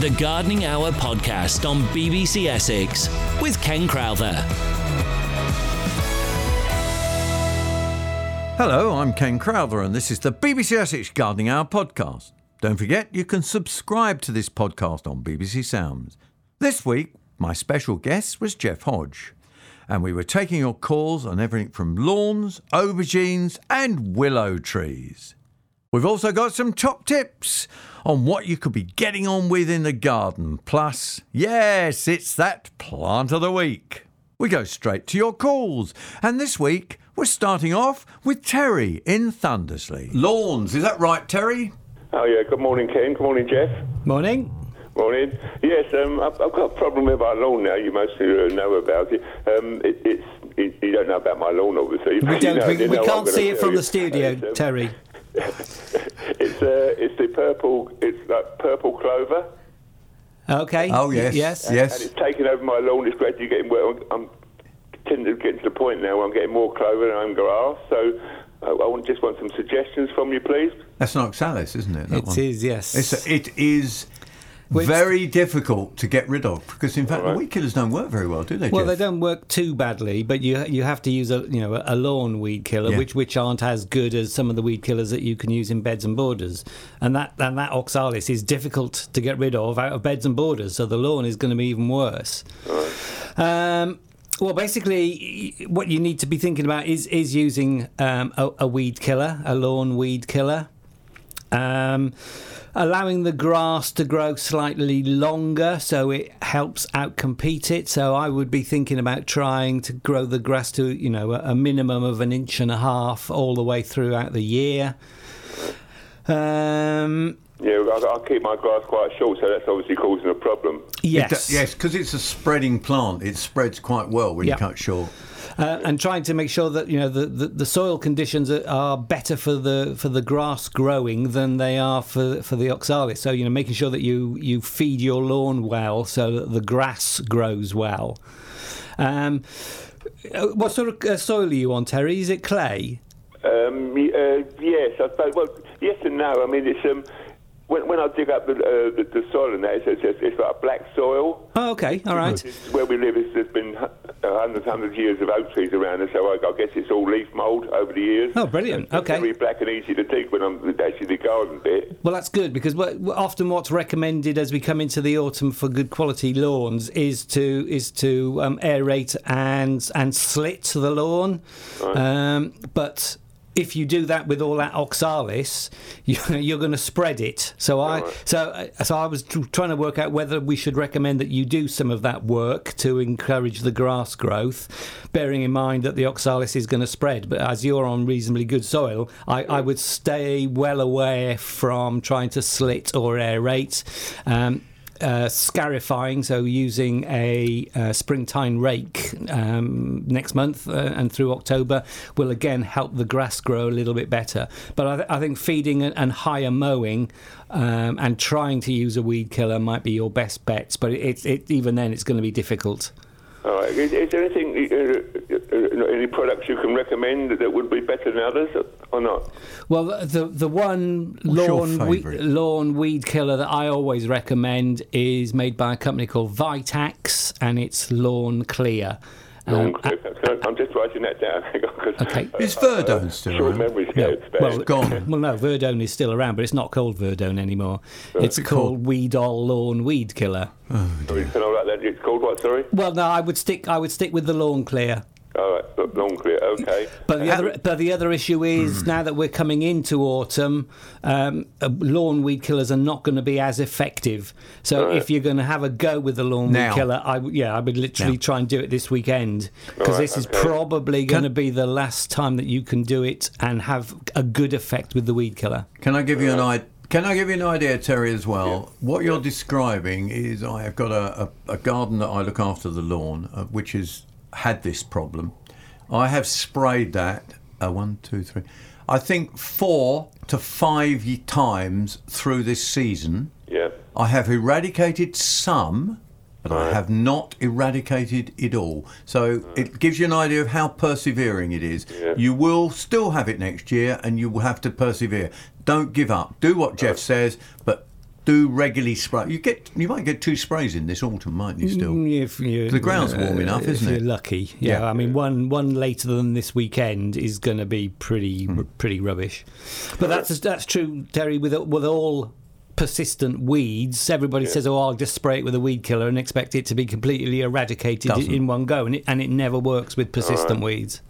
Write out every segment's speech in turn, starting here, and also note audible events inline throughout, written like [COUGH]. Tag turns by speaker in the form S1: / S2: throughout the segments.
S1: The Gardening Hour podcast on BBC Essex with Ken Crowther.
S2: Hello, I'm Ken Crowther, and this is the BBC Essex Gardening Hour podcast. Don't forget, you can subscribe to this podcast on BBC Sounds. This week, my special guest was Jeff Hodge, and we were taking your calls on everything from lawns, aubergines, and willow trees. We've also got some top tips on what you could be getting on with in the garden. Plus, yes, it's that plant of the week. We go straight to your calls, and this week we're starting off with Terry in Thundersley. Lawns, is that right, Terry?
S3: Oh yeah. Good morning, Ken. Good morning, Jeff.
S4: Morning.
S3: Morning. Yes, um, I've, I've got a problem with our lawn now. You mostly uh, know about it. Um, it it's it, you don't know about my lawn, obviously.
S4: We [LAUGHS] don't.
S3: know-
S4: we
S3: you
S4: we
S3: know what I'm
S4: can't see it from
S3: you.
S4: the studio,
S3: um, [LAUGHS]
S4: Terry. [LAUGHS]
S3: It's uh, it's the purple. It's like purple clover,
S4: Okay.
S2: Oh, yes.
S4: Yes.
S3: and
S2: Yes.
S3: And it's taking over my lawn. It's gradually getting wet. I'm, I'm tending to get to the point now where I'm getting more clover than I'm grass. So uh, I just want some suggestions from you, please.
S2: That's an oxalis, isn't it? that
S4: It
S2: one?
S4: is. Yes.
S2: It's a, it is
S4: Which-
S2: very difficult to get rid of because, in fact, the weed killers don't work very well, do they?
S4: well,
S2: Jeff?
S4: they don't work too badly, but you you have to use a you know a lawn weed killer,
S2: Yeah.
S4: which which aren't as good as some of the weed killers that you can use in beds and borders, and that and that oxalis is difficult to get rid of out of beds and borders, so the lawn is going to be even worse. Um, well, basically, what you need to be thinking about is is using um, a, a weed killer, a lawn weed killer. Um, allowing the grass to grow slightly longer so it helps outcompete it. So I would be thinking about trying to grow the grass to, you know, a, a minimum of an inch and a half all the way throughout the year. Um,
S3: Yeah, I, I'll keep my grass quite short, so that's obviously causing a problem.
S2: It
S4: yes.
S2: yes, because it's a spreading plant. It spreads quite well when
S4: Yeah.
S2: you cut short.
S4: Uh, and trying to make sure that you know the, the, the soil conditions are, better for the for the grass growing than they are for for the oxalis. So you know making sure that you you feed your lawn well so that the grass grows well. Um, uh, what sort of uh, soil are you on, Terry? Is it clay?
S3: Um, uh, yes, I suppose. Well, yes and no. I mean, it's um, when, when I dig up the, uh, the, the soil and that, it's, it's, it's like black soil.
S4: Oh, okay, all right.
S3: It's where we live, it's, there's been uh, hundreds, hundreds of years of oak trees around us, so I, I guess it's all leaf mould over the years.
S4: Oh, brilliant.
S3: It's
S4: Okay.
S3: very black and easy to dig when I'm actually the garden bit.
S4: Well, that's good because often what's recommended as we come into the autumn for good quality lawns is to is to um, aerate and and slit the lawn. Um, but if you do that with all that oxalis, [LAUGHS] you, you're going to spread it. So I so uh, so I was trying to work out whether we should recommend that you do some of that work to encourage the grass growth, bearing in mind that the oxalis is going to spread. But as you're on reasonably good soil, I, I would stay well away from trying to slit or aerate. Um, uh, scarifying, so using a uh, spring tine rake um, next month uh, and through October will again help the grass grow a little bit better. But I, th- I think feeding and, higher mowing um, and trying to use a weed killer might be your best bets. But it, it, even then, it's going to be difficult.
S3: All right. Is, is there anything, uh, any products you can recommend that would be better than others, or not?
S4: Well, the the one
S2: What's
S4: lawn we,
S2: favourite?
S4: lawn weed killer that I always recommend is made by a company called Vitax, and it's Lawn Clear. Um,
S3: clip. I'm just writing that down. [LAUGHS] Hang on, 'cause,
S4: Okay.
S3: uh,
S2: Is Verdone still
S3: Short
S2: around?
S3: memory
S4: No, well,
S2: gone. [LAUGHS]
S4: Well, no, Verdone is still around, but it's not called Verdone anymore. It's called Weedol Lawn Weed Killer.
S3: Sorry, can I write that? It's called what? Sorry.
S4: Well, no, I would stick. I would stick with the Lawn Clear.
S3: All right. look, Long clear. Okay.
S4: But the other, but the other issue is
S2: Hmm.
S4: now that we're coming into autumn, um, uh, lawn weed killers are not going to be as effective. So if you're going to have a go with the lawn
S2: Now.
S4: weed killer, I w- yeah, I would literally
S2: Now.
S4: try and do it this weekend because
S3: Alright,
S4: this is
S3: okay.
S4: probably going to be the last time that you can do it and have a good effect with the weed killer.
S2: Can I give you an idea? Can I give you an idea, Terry, as well? What you're describing is I have got a, a, a garden that I look after the lawn, uh, which has had this problem. I have sprayed that uh, one, two, three. I think four to five times through this season.
S3: Yeah.
S2: I have eradicated some, but I have not eradicated it all. So it gives you an idea of how persevering it is.
S3: Yeah.
S2: You will still have it next year, and you will have to persevere. Don't give up. Do what Jeff says, but do regularly spray. You get you might get two sprays in this autumn, mightn't you? Still,
S4: Mm, If you,
S2: The ground's warm enough,
S4: if
S2: isn't
S4: you're
S2: it?
S4: lucky, yeah.
S2: Yeah.
S4: I mean, one one later than this weekend is going to be pretty
S2: Hmm.
S4: pretty rubbish. But that's that's true, Terry. With with all persistent weeds, everybody says, "Oh, I'll just spray it with a weed killer and expect it to be completely eradicated
S2: Doesn't.
S4: in one go," and it and it never works with persistent weeds.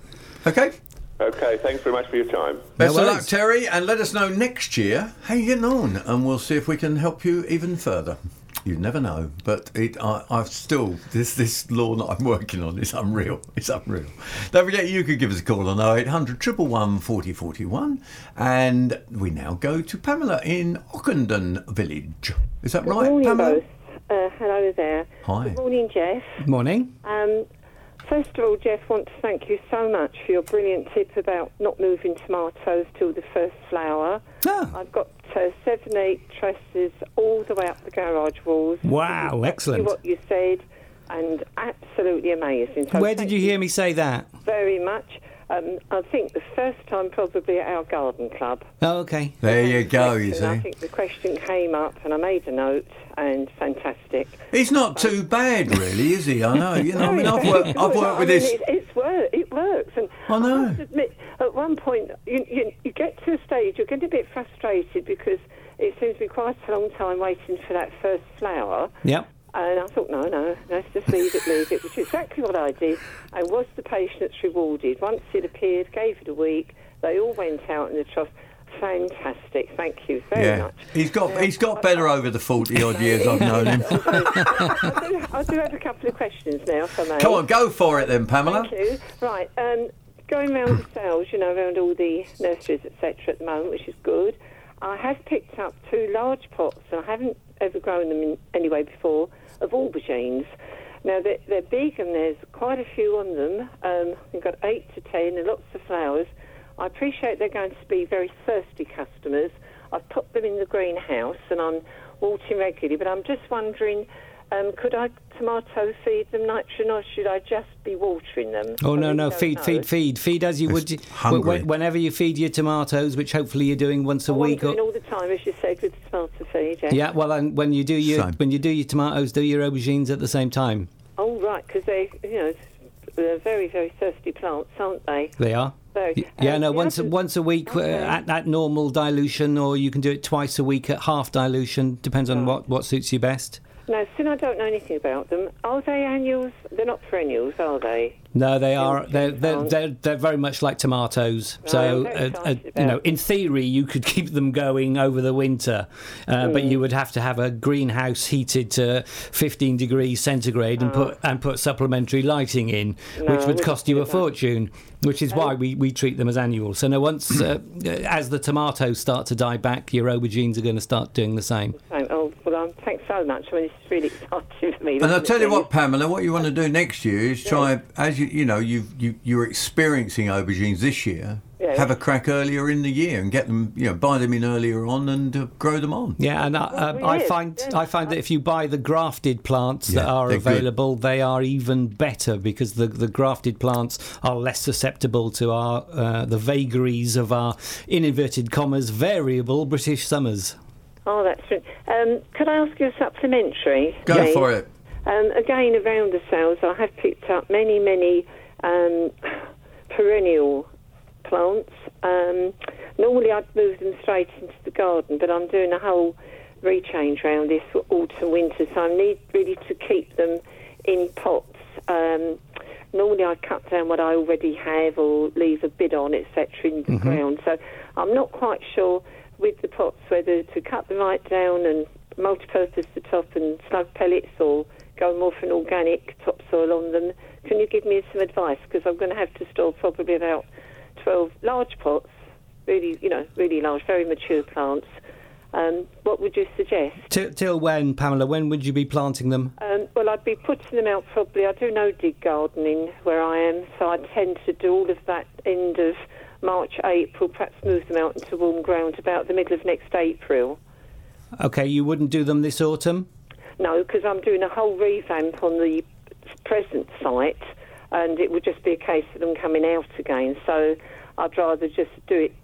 S2: okay.
S3: Okay, thanks very much for your time.
S2: Best of luck, Terry, and let us know next year how you're getting on, and we'll see if we can help you even further. You never know, but it, I, I've still this this law that I'm working on is unreal. It's unreal. Don't forget, you could give us a call on 0800 111 40 41, and we now go to Pamela in Ockendon Village. Is that
S5: Good
S2: right,
S5: morning,
S2: Pamela?
S5: both. Uh, hello there.
S2: Hi.
S5: Good morning, Jeff.
S4: Morning.
S5: Um, first of all, Jeff, want to thank you so much for your brilliant tip about not moving tomatoes till the first flower.
S4: Ah.
S5: I've got uh, seven, eight trusses all the way up the garage walls.
S4: Wow, excellent.
S5: What you said, and absolutely amazing. So
S4: Where did you hear me say that?
S5: Very much. Um, I think the first time probably at our garden club.
S4: Oh, okay.
S2: There you go. You
S5: And I think the question came up, and I made a note, and fantastic.
S2: he's not too bad, really, is he? I know. You know. I [LAUGHS] mean, I've worked. I've worked with
S5: I mean,
S2: this.
S5: It, it's work. It works, and
S2: I know.
S5: must admit, at one point, you, you, you get to a stage you're getting a bit frustrated because it seems to be quite a long time waiting for that first flower.
S4: Yep.
S5: And I thought, no, no, let's just leave it, leave it, which is exactly what I did. And was the patience rewarded? Once it appeared, gave it a week, they all went out in the trough. Fantastic, thank you very
S2: Yeah,
S5: much.
S2: he's got he's got better over the forty odd years I've known him.
S5: I, [LAUGHS] do, I do have a couple of questions now, if I may.
S2: Come on, go for it then, Pamela.
S5: Thank you. Right, um, going around the sales, you know, around all the nurseries, etc., at the moment, which is good. I have picked up two large pots, and I haven't ever grown them in any way before, of aubergines. Now, they're, they're big, and there's quite a few on them. Um, I've got eight to ten, and lots of flowers. I appreciate they're going to be very thirsty customers. I've put them in the greenhouse, and I'm watering regularly, but I'm just wondering... Um, could I tomato feed them nitrogen or should I just be watering them?
S4: Oh
S5: I
S4: no no feed
S5: know.
S4: feed feed feed as you would
S2: hungry.
S4: whenever you feed your tomatoes, which hopefully you're doing once a
S5: Oh, I'm
S4: week.
S5: doing
S4: Or,
S5: all the time, as you said, with the tomato feed. Yeah.
S4: yeah, well, and when you do your
S2: Same.
S4: when you do your tomatoes, do your aubergines at the same time.
S5: Oh, right, because they, you know, they're very, very thirsty plants, aren't they?
S4: They are.
S5: Very.
S4: Y- Yeah,
S5: Um,
S4: no. Once
S5: other-
S4: once a week uh,
S5: Okay.
S4: at that normal dilution, or you can do it twice a week at half dilution. Depends on what, what suits you best.
S5: Now, since I don't know anything about them, are they annuals? They're not perennials, are they?
S4: No, they are. They're they're, they're they're very much like tomatoes.
S5: Right,
S4: so, uh, uh, you know, in theory, you could [LAUGHS] keep them going over the winter, uh, but
S5: Mm.
S4: you would have to have a greenhouse heated to 15 degrees centigrade and put and put supplementary lighting in,
S5: Oh. No,
S4: which would cost you a fortune. Which is why we, we treat them as annuals. So now, once uh, as the tomatoes start to die back, your aubergines are going to start doing the same.
S5: Same. Well, thanks so much. I mean, it's really [LAUGHS] exciting for me.
S2: And I'll tell you what. Pamela, what you want to do next year is try, as you you know, you've, you you're experiencing aubergines this year.
S5: Yeah.
S2: Have a crack earlier in the year and get them, you know, buy them in earlier on and uh, grow them on.
S4: Yeah, and I, uh,
S5: Well,
S4: I
S5: yes,
S4: find
S5: yes.
S4: I find that if you buy the grafted plants that are
S2: they're good.
S4: available, they are even better because the, the grafted plants are less susceptible to our uh, the vagaries of our in inverted commas variable British summers.
S5: Oh, that's brilliant. Um, could I ask you a supplementary?
S2: Go
S5: please?
S2: for it.
S5: Um, again, around the sales, I have picked up many, many um, perennial plants. Um, normally, I'd move them straight into the garden, but I'm doing a whole rechange round this autumn, winter, so I need really to keep them in pots. Um, normally, I cut down what I already have or leave a bit on, etc., in the ground. So I'm not quite sure with the pots whether to cut them right down and multi-purpose the top and slug pellets or go more for an organic topsoil on them. Can you give me some advice? Because I'm going to have to store probably about 12 large pots, really, you know, really large, very mature plants. Um, what would you suggest?
S4: Till, till when, Pamela? When would you be planting them?
S5: Um, well, I'd be putting them out probably. I do no dig gardening where I am, so I tend to do all of that end of March, April, perhaps move them out into warm ground about the middle of next April.
S4: Okay, you wouldn't do them this autumn.
S5: No, because I'm doing a whole revamp on the present site, and it would just be a case of them coming out again. So I'd rather just do it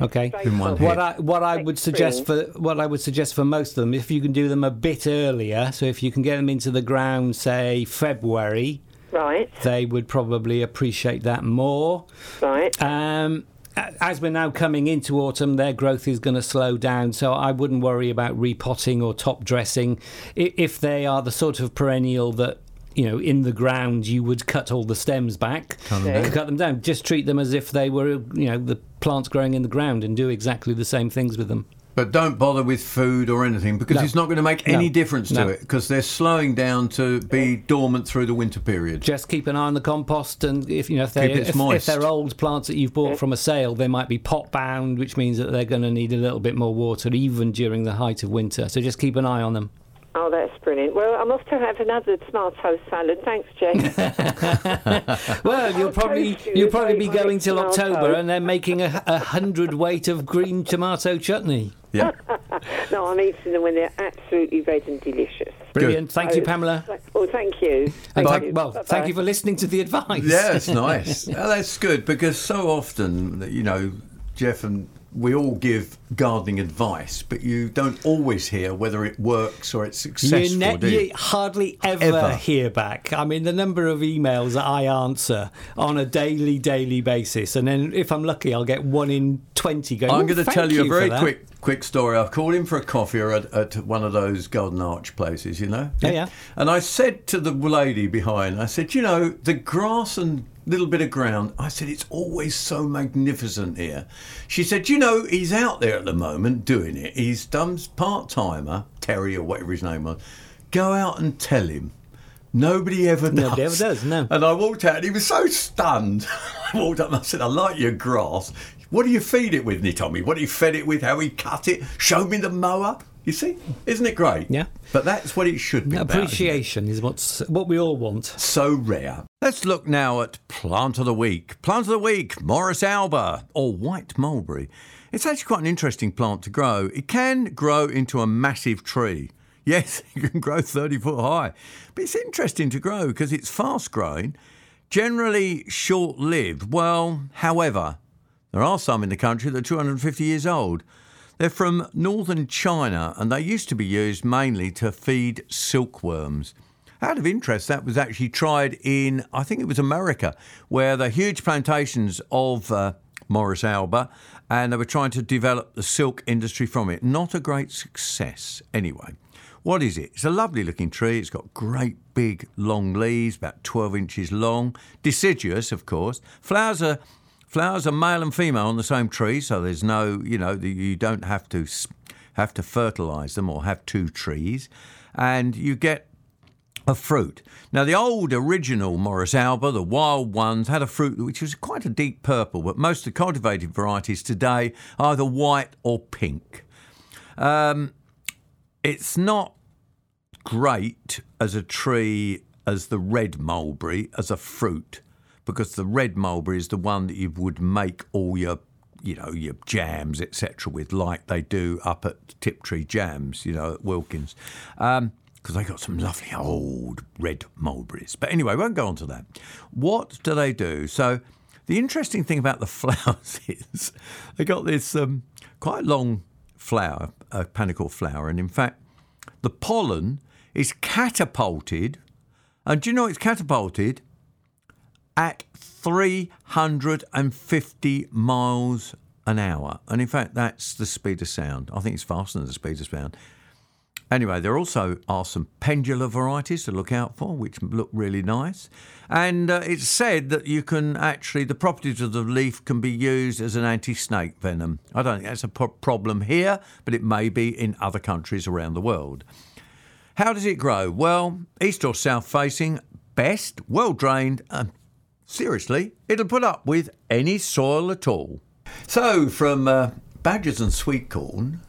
S4: Okay.
S2: In one
S4: What. I what I would suggest for what I would suggest for most of them, if you can do them a bit earlier, so if you can get them into the ground, say February,
S5: Right,
S4: they would probably appreciate that more.
S5: right.
S4: Um, as we're now coming into autumn, their growth is going to slow down, so I wouldn't worry about repotting or top dressing. If they are the sort of perennial that you know in the ground you would cut all the stems back,
S2: Cut them
S5: Yeah.
S4: cut them down. Just treat them as if they were you know the plants growing in the ground and do exactly the same things with them.
S2: But don't bother with food or anything because
S4: No.
S2: it's not going to make any
S4: No.
S2: difference to
S4: No.
S2: it because they're slowing down to be dormant through the winter period.
S4: Just keep an eye on the compost, and if you know if they
S2: Keep it
S4: if, if
S2: moist.
S4: they're old plants that you've bought from a sale, they might be pot bound, which means that they're going to need a little bit more water even during the height of winter. So just keep an eye on them.
S5: Oh, that's brilliant. Well, I'm off to have another tomato salad. Thanks, Jane. [LAUGHS] [LAUGHS]
S4: Well, you'll probably
S5: you
S4: you'll probably be going till
S5: tomato.
S4: October, and they're making a, a hundred weight of green tomato chutney.
S2: Yeah. [LAUGHS]
S5: no, I'm eating them when they're absolutely red and delicious.
S4: Brilliant. Thank you,
S5: Oh,
S4: Pamela.
S5: Well, thank you.
S4: And
S5: Thank
S4: thank,
S5: you.
S4: well,
S5: Bye-bye.
S4: thank you for listening to the advice.
S2: Yeah, it's nice. [LAUGHS] Oh, that's good because so often, you know, Jeff and we all give gardening advice, but you don't always hear whether it works or it's successful.
S4: You, ne-
S2: do you?
S4: you hardly ever,
S2: Ever.
S4: hear back. I mean, the number of emails that I answer on a daily, daily basis, and then if I'm lucky, I'll get one in twenty. Going.
S2: I'm
S4: "Oh,
S2: going to tell you a very quick quick story. I've called in for a coffee at, at one of those Golden Arch places, you know.
S4: Oh, yeah.
S2: And I said to the lady behind, I said, you know, the grass and little bit of ground. I said it's always so magnificent here. She said, you know, he's out there at the moment doing it. He's done part timer, Terry or whatever his name was. Go out and tell him. Nobody ever does.
S4: Nobody ever does, no.
S2: And I walked out and he was so stunned. [LAUGHS] I walked up and I said, I like your grass. What do you feed it with? And he told me what he fed it with, how he cut it, showed me the mower. You see? Isn't it great?
S4: Yeah.
S2: But that's what it should be. about.
S4: Appreciation is what's what we all want.
S2: So rare. Let's look now at Plant of the Week. Plant of the Week, Morus alba or white mulberry. It's actually quite an interesting plant to grow. It can grow into a massive tree. [LAUGHS] Yes, it can grow 30 foot high. But it's interesting to grow because it's fast growing, generally short lived. Well, however, there are some in the country that are 250 years old. They're from northern China and they used to be used mainly to feed silkworms. Out of interest, that was actually tried in, I think it was America, where are huge plantations of uh, Morus alba and they were trying to develop the silk industry from it. Not a great success, anyway. What is it? It's a lovely looking tree. It's got great big long leaves, about 12 inches long. Deciduous, of course. Flowers are flowers are male and female on the same tree, so there's no, you know, you don't have to have to fertilise them or have two trees, and you get a fruit. Now, the old original Morus alba, the wild ones, had a fruit which was quite a deep purple, but most of the cultivated varieties today are either white or pink. Um, it's not great as a tree as the red mulberry as a fruit because the red mulberry is the one that you would make all your you know your jams etc with like they do up at Tiptree Jams you know at Wilkins because they got some lovely old red mulberries but anyway won't go on to that what do they do so the interesting thing about the [LAUGHS] flowers is they got this um, quite long flower a panicle flower and in fact the pollen is catapulted, and do you know it's catapulted at 350 miles an hour. And in fact, that's the speed of sound. I think it's faster than the speed of sound. Anyway, there also are some pendular varieties to look out for, which look really nice. And uh, it's said that you can actually, the properties of the leaf can be used as an anti snake venom. I don't think that's a pro- problem here, but it may be in other countries around the world. How does it grow? Well, east or south facing, best, well drained, and seriously, it'll put up with any soil at all. So, from uh, badgers and sweet corn,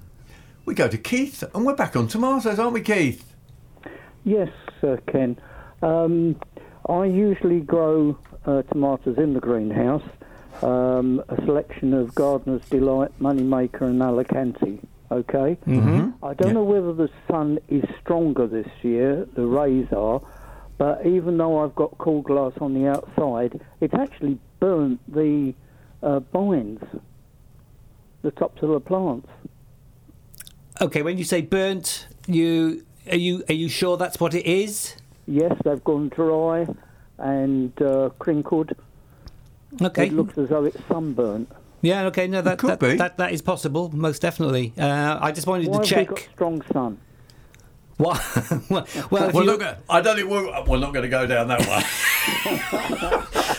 S2: we go to Keith, and we're back on tomatoes, aren't we, Keith?
S6: Yes, uh, Ken. Um, I usually grow uh, tomatoes in the greenhouse. Um, a selection of Gardener's Delight, Moneymaker, and Alicante. Okay. Mm-hmm. I don't
S2: Yeah.
S6: know whether the sun is stronger this year. The rays are, but even though I've got cool glass on the outside, it's actually burnt the uh, vines. the tops of the plants.
S4: Okay, when you say burnt, you are you are you sure that's what it is?
S6: Yes, they've gone dry and uh, crinkled.
S4: Okay.
S6: It looks as though it's sunburnt.
S4: Yeah. Okay. No, that that, that that is possible, most definitely. Uh, I just wanted
S6: Why
S4: to
S6: have we
S4: check.
S6: got strong sun?
S4: What? [LAUGHS] well, well,
S2: We're
S4: you-
S2: not I don't think we're, we're not going to go down that way.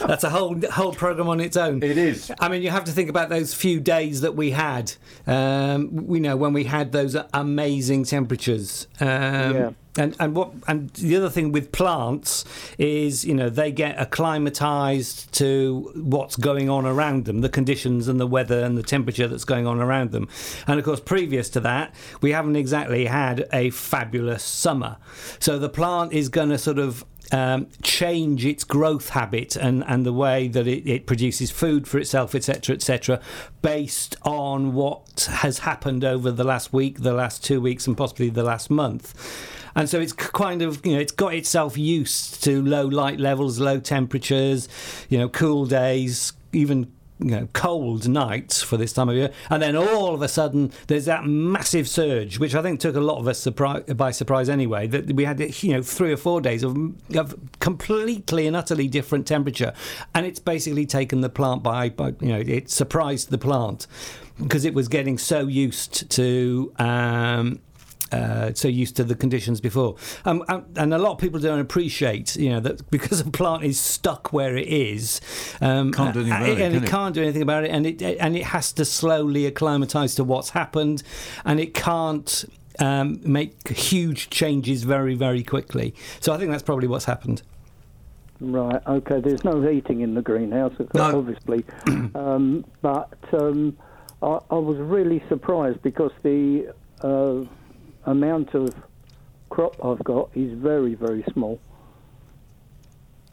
S2: [LAUGHS]
S4: that's a whole whole program on its own.
S2: It is.
S4: I mean, you have to think about those few days that we had. Um, we know when we had those amazing temperatures. Um,
S6: Yeah.
S4: And and what and the other thing with plants is you know they get acclimatized to what's going on around them, the conditions and the weather and the temperature that's going on around them. And of course, previous to that, we haven't exactly had a fabulous summer. So the plant is going to sort of um, change its growth habit and, and the way that it, it produces food for itself, etc., etc., based on what has happened over the last week, the last two weeks, and possibly the last month. And so it's kind of, you know, it's got itself used to low light levels, low temperatures, you know, cool days, even you know, cold nights for this time of year, and then all of a sudden there's that massive surge, which I think took a lot of us by surprise anyway. That we had, you know, three or four days of, of completely and utterly different temperature, and it's basically taken the plant by, by you know, it surprised the plant because it was getting so used to. Um, uh, so used to the conditions before, um, and, and a lot of people don't appreciate, you know, that because a plant is stuck where it is, um,
S2: Can't do anything
S4: uh,
S2: about it,
S4: and
S2: can
S4: it
S2: it?
S4: can't do anything about it, and it and it has to slowly acclimatise to what's happened, and it can't um, make huge changes very very quickly. So I think that's probably what's happened.
S6: Right. Okay. There's no heating in the greenhouse,
S2: No.
S6: obviously, [CLEARS THROAT] um, but um, I, I was really surprised because the uh, amount of crop I've got is very, very small.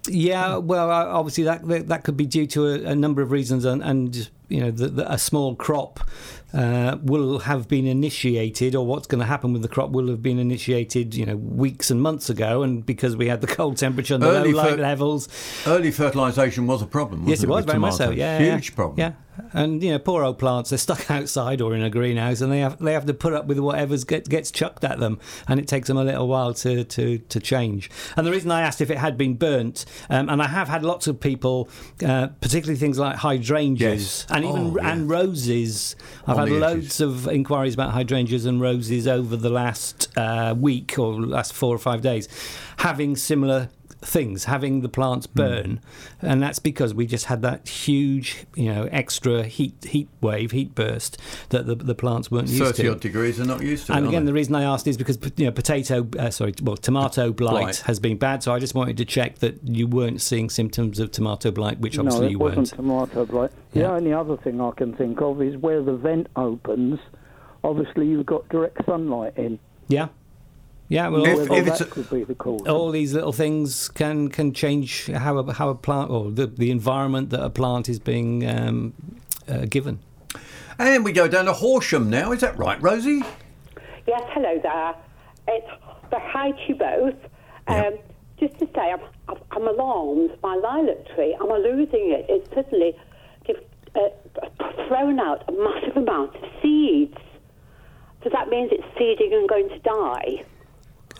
S4: Yeah, well, uh, obviously that that, could be due to a, a number of reasons, and, and you know, the, the, a small crop uh, will have been initiated, or what's going to happen with the crop will have been initiated, you know, weeks and months ago, and because we had the cold temperature and the
S2: Early
S4: low light
S2: fer-
S4: levels,
S2: Early fertilisation was a problem. Wasn't
S4: yes, it was
S2: with
S4: very much so. Yeah,
S2: huge
S4: yeah.
S2: problem.
S4: Yeah, and you know, poor old plants, they're stuck [LAUGHS] outside or in a greenhouse, and they have they have to put up with whatever get, gets chucked at them, and it takes them a little while to to to change. And the reason I asked if it had been burnt, um, and I have had lots of people, uh, particularly things like hydrangeas
S2: Yes.
S4: and even
S2: Oh, yeah.
S4: and roses. I've
S2: On
S4: had loads
S2: edges.
S4: of inquiries about hydrangeas and roses over the last uh, week or last four or five days, having similar things, having the plants
S2: Hmm.
S4: burn, and that's because we just had that huge, you know, extra heat heat wave, heat burst that the, the plants weren't used
S2: Thirty
S4: to.
S2: odd degrees are not used to.
S4: And
S2: are
S4: again,
S2: they?
S4: the reason I asked is because you know potato, uh, sorry, well, tomato blight,
S2: Blight.
S4: has been bad. So I just wanted to check that you weren't seeing symptoms of tomato blight, which obviously
S6: it
S4: you
S6: wasn't
S4: weren't.
S6: tomato blight. The
S4: Yeah.
S6: only other thing I can think of is where the vent opens. Obviously, you've got direct sunlight in.
S4: Yeah, yeah. Well,
S2: If-
S4: all,
S2: if
S6: that
S2: it's a-
S6: could be the cause.
S4: all these little things can can change how a, how a plant or the, the environment that a plant is being um, uh, given.
S2: And we go down to Horsham now. Is that right, Rosie?
S7: Yes, hello there. It's the hi to you both.
S2: Yeah.
S7: Um, just to say, I'm, I'm- I'm alarmed. My lilac tree, I'm losing it. It's suddenly give, uh, thrown out a massive amount of seeds. So that means it's seeding and going to die.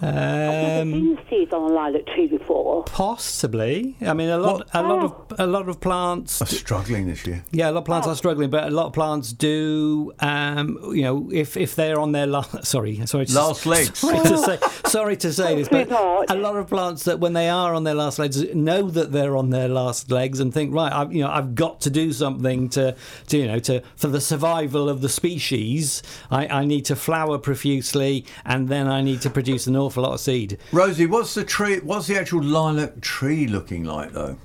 S7: I've never
S4: Um,
S7: seen seeds on a lilac tree before.
S4: possibly. I mean, a lot, a lot of a lot of plants.
S2: Are struggling this year.
S4: Yeah, a lot of plants are struggling, but a lot of plants do. Um, you know, if if they're on their last, [LAUGHS] sorry, sorry, to,
S2: Last legs.
S4: Sorry to say, sorry to say [LAUGHS] this, but a lot of plants that when they are on their last legs know that they're on their last legs and think, right, I've, you know, I've got to do something to, to you know, to for the survival of the species. I, I need to flower profusely, and then I need to produce an awful lot of seed.
S2: Rosie, what's the tree? What's the actual lilac tree looking like, though?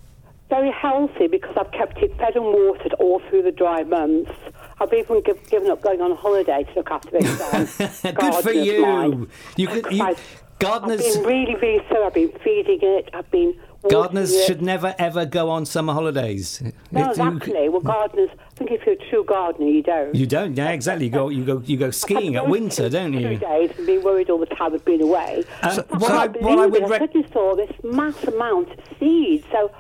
S7: Very healthy because I've kept it fed and watered all through the dry months. I've even give, given up going on holiday to look after it. [LAUGHS]
S4: Good for you.
S7: mind.
S4: You could, you, gardeners.
S7: I've been really, really so. I've been feeding it. I've been watering
S4: Gardeners
S7: it.
S4: should never ever go on summer holidays.
S7: No,
S4: If you-
S7: exactly. Well, gardeners. I think if you're a true gardener, you don't.
S4: You don't, yeah, exactly. You go, you go, you go [LAUGHS] skiing at winter, don't
S7: Two
S4: you?
S7: days and be worried all the time of being away.
S4: Um,
S7: I
S4: what I-
S7: can't
S4: what I
S7: believe
S4: would
S7: it. I
S4: rec-
S7: suddenly saw this mass amount of seeds. So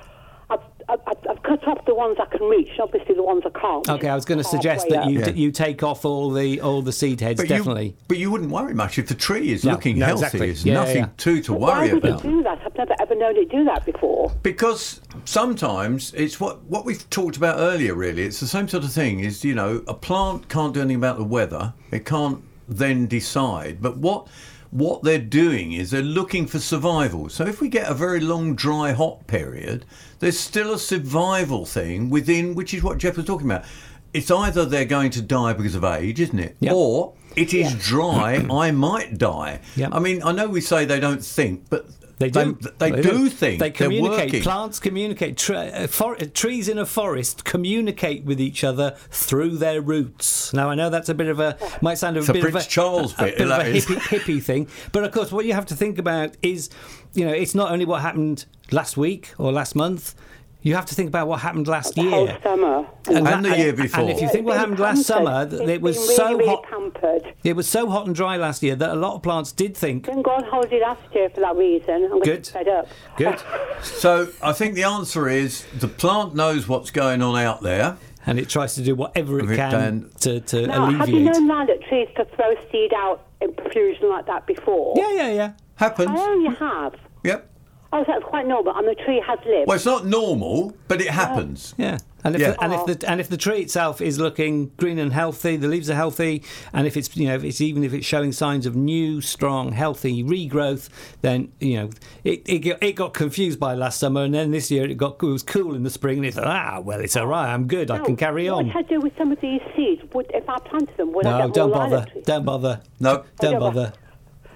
S7: I've, I've, I've, I've cut off the ones I can reach, obviously the ones I can't.
S4: Okay, I was going to suggest that
S7: up.
S4: you
S2: Yeah.
S4: you take off all the all the seed heads.
S2: But
S4: definitely.
S2: You, but you wouldn't worry much if the tree is
S4: No,
S2: looking
S4: no,
S2: healthy.
S4: exactly.
S2: There's
S4: Yeah, yeah,
S2: nothing
S4: yeah.
S2: too to
S7: But Why
S2: worry
S7: would
S2: about.
S7: it do that? I've never ever known it do that before.
S2: Because sometimes it's what what we've talked about earlier. Really, it's the same sort of thing. Is you know a plant can't do anything about the weather. It can't then decide. But what what they're doing is they're looking for survival. So if we get a very long dry hot period, there's still a survival thing within, which is what Jeff was talking about. It's either they're going to die because of age, isn't it?
S4: Yep.
S2: Or it is dry, [CLEARS THROAT] I might die.
S4: Yep.
S2: I mean, I know we say they don't think, but
S4: They do.
S2: They, do think.
S4: They communicate. Plants communicate. Tre- uh, for- trees in a forest communicate with each other through their roots. Now I know that's a bit of a might sound a
S2: It's a
S4: bit
S2: Prince
S4: of a
S2: Charles
S4: a,
S2: bit,
S4: bit of a hippie, hippie thing, but of course what you have to think about is, you know, it's not only what happened last week or last month. You have to think about what happened last
S7: The
S4: year.
S7: whole summer.
S2: And
S4: that-
S2: the year before.
S4: And if you think what
S7: been
S4: happened last
S7: pampered.
S4: summer,
S7: It's
S4: it was
S7: been
S4: so
S7: really, really
S4: hot.
S7: pampered.
S4: It was so hot and dry last year that a lot of plants did think,
S7: Didn't go on holiday last year for that reason. I'm
S4: Good.
S7: fed up.
S4: good, [LAUGHS]
S2: So I think the answer is the plant knows what's going on out there.
S4: and it tries to do whatever it
S2: it
S4: can
S2: can-
S4: to, to
S7: Now, have you
S4: alleviate.
S7: known lilac trees to throw seed out in profusion like that before?
S4: Yeah, yeah, yeah.
S2: Happens.
S7: Oh, you have.
S2: Yep.
S7: Oh, that's quite normal, and the tree has lived.
S2: Well, it's not normal, but it happens.
S4: Yeah, and if
S2: Yeah.
S4: The, and if the and if the tree itself is looking green and healthy, the leaves are healthy, and if it's you know if it's even if it's showing signs of new, strong, healthy regrowth, then you know it it got, it got confused by last summer, and then this year it got it was cool in the spring, and it like, ah well it's all right, I'm good, I can carry
S7: What
S4: on.
S7: should I do with some of these seeds? Would, if I planted them, would I
S4: No,
S7: get
S4: don't
S7: more
S4: bother,
S7: lilac trees?
S4: don't bother,
S2: No.
S4: don't
S7: Oh,
S4: bother,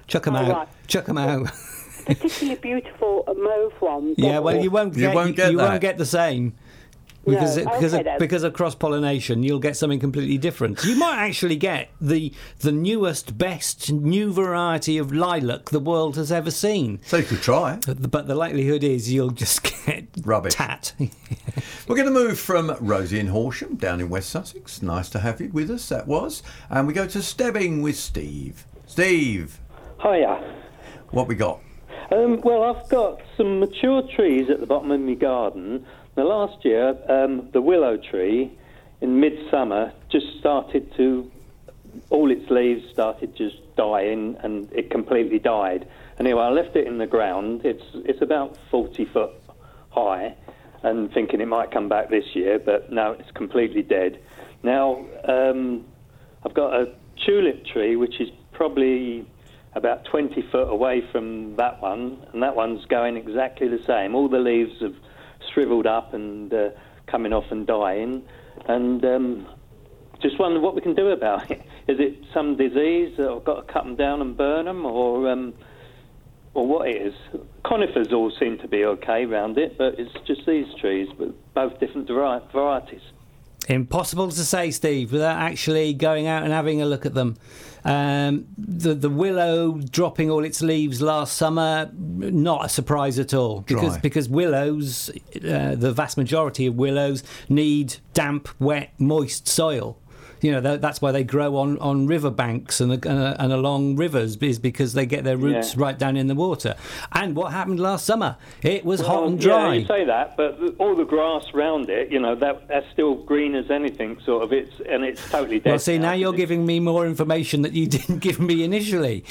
S4: chuck them
S7: Oh,
S4: out,
S7: right.
S4: chuck them out. [LAUGHS]
S7: Particularly beautiful mauve ones.
S4: Yeah, well, you won't
S2: You
S4: get
S2: won't get
S4: you
S2: that.
S4: won't get the same. Because,
S7: No,
S4: it, because,
S7: okay
S4: of, because of cross pollination, you'll get something completely different. You might actually get the the newest, best new variety of lilac the world has ever seen.
S2: So you could try.
S4: But, but the likelihood is you'll just [LAUGHS] get
S2: Rubbish.
S4: tat. [LAUGHS]
S2: We're going to move from Rosie in Horsham down in West Sussex. Nice to have you with us, that was. And we go to Stebbing with Steve. Steve,
S8: Hiya.
S2: what we got?
S8: Um, well, I've got some mature trees at the bottom of my garden. Now, last year, um, the willow tree in midsummer just started to, all its leaves started just dying and it completely died. Anyway, I left it in the ground. It's, it's about 40 foot high and thinking it might come back this year, but no, it's completely dead. Now, um, I've got a tulip tree which is probably about 20 foot away from that one, and that one's going exactly the same. All the leaves have shriveled up and uh, coming off and dying, and um, just wonder what we can do about it. [LAUGHS] Is it some disease that I've got to cut them down and burn them, or um, or what it is? Conifers all seem to be okay round it, but it's just these trees, but both different varieties.
S4: Impossible to say, Steve, without actually going out and having a look at them. Um, the the willow dropping all its leaves last summer, not a surprise at all, because
S2: Dry.
S4: because willows, uh, the vast majority of willows need damp, wet, moist soil. You know tha- that's why they grow on, on river banks and, and, and along rivers is because they get their roots
S8: Yeah.
S4: right down in the water. And what happened last summer? It was hot and dry.
S8: Yeah, you say that, but all the grass round it, you know, that that's still green as anything, sort of. It's and it's totally dead.
S4: Well, see, now you're giving me more information that you [LAUGHS] didn't give me initially.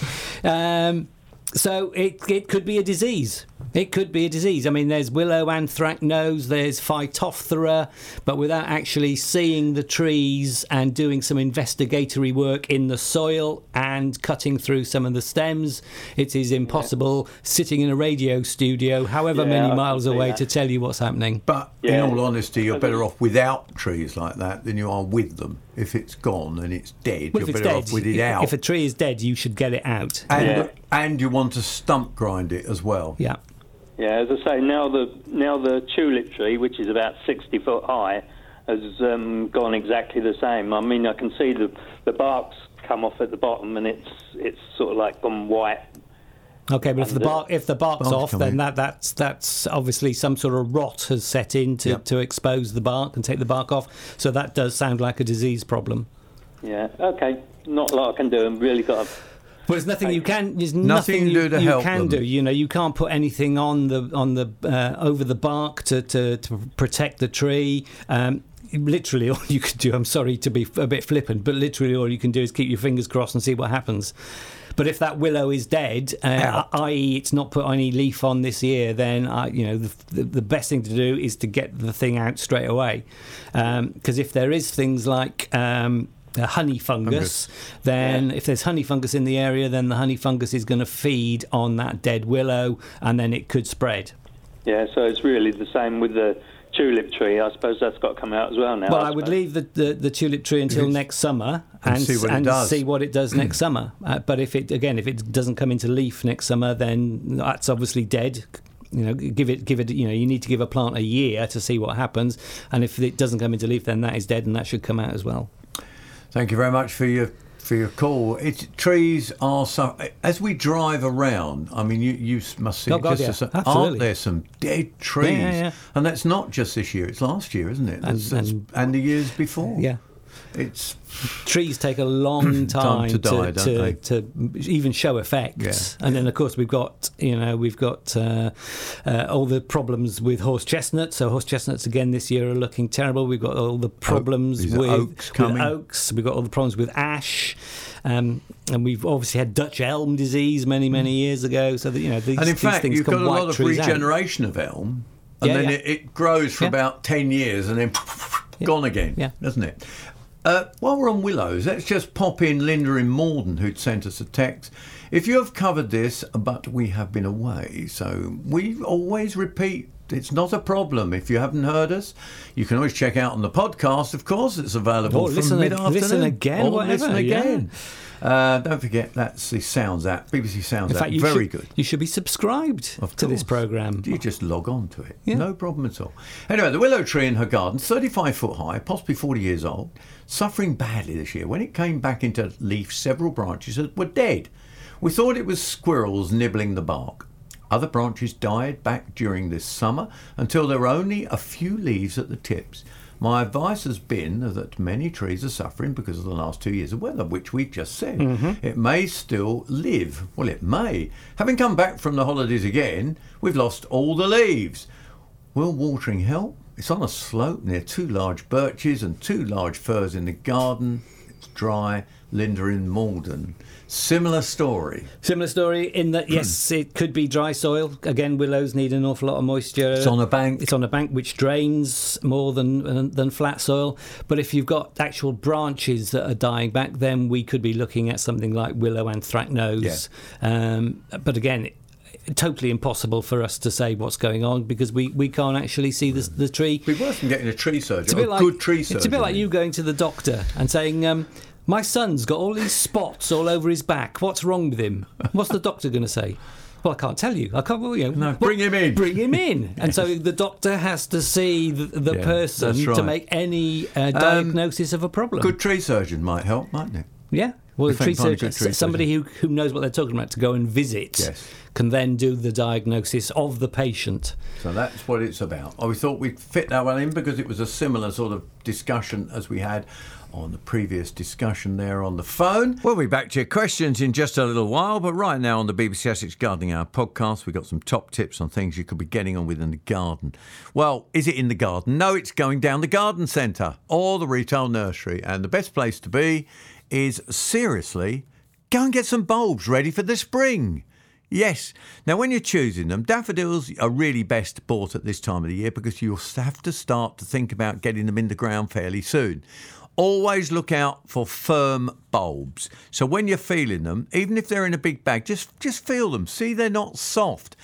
S4: Um, so it, it could be a disease. It could be a disease. I mean, there's willow anthracnose, there's Phytophthora, but without actually seeing the trees and doing some investigatory work in the soil and cutting through some of the stems, it is impossible sitting in a radio studio, however
S8: Yeah,
S4: many
S8: can
S4: miles away,
S8: that.
S4: to tell you what's happening.
S2: But
S8: Yeah.
S2: in all honesty, you're better off without trees like that than you are with them. If it's gone and it's dead,
S4: Well,
S2: you're
S4: if it's
S2: better
S4: dead,
S2: off with it
S4: if,
S2: out.
S4: if a tree is dead, you should get it out.
S2: and,
S8: Yeah.
S2: and you want to stump grind it as well.
S4: yeah.
S8: Yeah, as I say, now the now the tulip tree, which is about sixty foot high, has um, gone exactly the same. I mean, I can see the the barks come off at the bottom, and it's it's sort of like gone white.
S4: Okay, but if the bark if the bark's
S2: Bark's
S4: off,
S2: coming.
S4: then that that's that's obviously some sort of rot has set in to,
S2: Yep.
S4: to expose the bark and take the bark off. So that does sound like a disease problem.
S8: Yeah, okay, not a lot I can do. I've really got to
S4: Well, there's nothing you can. There's
S2: Nothing
S4: nothing,
S2: you to
S4: you
S2: help
S4: can
S2: them.
S4: do. You know, you can't put anything on the on the uh, over the bark to, to, to protect the tree. Um, literally, all [LAUGHS] you can do. I'm sorry to be a bit flippant, but literally, all you can do is keep your fingers crossed and see what happens. But if that willow is dead, uh, i.e., it's not put any leaf on this year, then I, you know the, the, the best thing to do is to get the thing out straight away. Because if there is things like um, uh, honey fungus, then if there's honey fungus in the area, then the honey fungus is going to feed on that dead willow, and then it could spread.
S8: Yeah, so it's really the same with the tulip tree. I suppose that's got to come out as well now.
S4: Well, I would leave the, the, the tulip tree until next summer
S2: And
S4: and,
S2: see what it
S4: and
S2: does.
S4: see what it does [CLEARS THROAT] next summer. Uh, but if it again, if it doesn't come into leaf next summer, then that's obviously dead. You know, give it, give it. You know, you need to give a plant a year to see what happens. And if it doesn't come into leaf, then that is dead, and that should come out as well.
S2: Thank you very much for your for your call. Trees are so as we drive around. I mean, you you must see
S4: Oh, God,
S2: just
S4: yeah.
S2: a- aren't there some dead trees?
S4: yeah, yeah.
S2: And that's not just this year. It's last year, isn't it? That's-
S4: and-
S2: and the years before.
S4: Yeah.
S2: It's
S4: trees take a long [CLEARS THROAT]
S2: Time
S4: time,
S2: to die, don't
S4: to, to even show effects. And then, of course, we've got you know we've got uh, uh, all the problems with horse chestnuts. So horse chestnuts again this year are looking terrible. We've got all the problems
S2: these
S4: with,
S2: oaks
S4: with oaks. We've got all the problems with ash. Um, and we've obviously had Dutch elm disease many, many years ago. So that you know these,
S2: and in fact,
S4: things
S2: you've got a lot of
S4: trees out.
S2: regeneration of elm, and
S4: Yeah,
S2: then
S4: yeah.
S2: It, it grows for
S4: Yeah.
S2: about ten years, and then gone again.
S4: Yeah.
S2: doesn't it? Uh, while we're on willows, let's just pop in Linda in Maldon, who'd sent us a text. If you have covered this, but we have been away, so we always repeat. It's not a problem if you haven't heard us. You can always check out on the podcast, of course. It's available
S4: Or
S2: from mid afternoon.
S4: listen again,
S2: Or
S4: whatever,
S2: listen
S4: yeah.
S2: Uh, don't forget that's the Sounds app, BBC Sounds
S4: In
S2: app.
S4: fact,
S2: Very
S4: should,
S2: good.
S4: You should be subscribed
S2: Of
S4: to this program.
S2: You just log on to it.
S4: Yeah.
S2: No problem at all. Anyway, the willow tree in her garden, 35 foot high, possibly 40 years old, suffering badly this year. When it came back into leaf, several branches were dead. We thought it was squirrels nibbling the bark. Other branches died back during this summer until there were only a few leaves at the tips. My advice has been that many trees are suffering because of the last two years of weather, which we've just said. Mm-hmm. It may still live. Well, it may. Having come back from the holidays again, we've lost all the leaves. Will watering help? It's on a slope near two large birches and two large firs in the garden. Dry. Linda in Maldon. Similar story.
S4: Similar story in that yes, it could be dry soil. Again, willows need an awful lot of moisture.
S2: It's on a bank.
S4: It's on a bank which drains more than than flat soil. But if you've got actual branches that are dying back, then we could be looking at something like willow anthracnose. Um, but again. Totally impossible for us to say what's going on because we, we can't actually see the, the tree.
S2: It'd be worse than getting a tree surgeon.
S4: It's a bit like
S2: good tree surgeon.
S4: It's a bit like you going to the doctor and saying, um, "My son's got all these spots all over his back. What's wrong with him?" What's the doctor going to say? Well, I can't tell you. I can't. Well, you know,
S2: No,
S4: well,
S2: bring him in.
S4: Bring him in. [LAUGHS] And so the doctor has to see the, the
S2: Yeah,
S4: person
S2: that's
S4: to make any uh, diagnosis of a problem.
S2: Good tree surgeon might help, mightn't it?
S4: Yeah. Well,
S2: If
S4: a tree
S2: they find a
S4: surgeon, somebody who, who knows what they're talking about to go and visit,
S2: Yes.
S4: can then do the diagnosis of the patient.
S2: So that's what it's about. Oh, we thought we'd fit that one in because it was a similar sort of discussion as we had on the previous discussion there on the phone. We'll be back to your questions in just a little while, but right now on the BBC Essex Gardening Hour podcast, we've got some top tips on things you could be getting on with in the garden. Well, is it in the garden? No, it's going down the garden centre or the retail nursery. And the best place to be is seriously go and get some bulbs ready for the spring. Yes. Now, when you're choosing them, daffodils are really best bought at this time of the year because you'll have to start to think about getting them in the ground fairly soon. Always look out for firm bulbs. So when you're feeling them, even if they're in a big bag, just just feel them. See, they're not soft.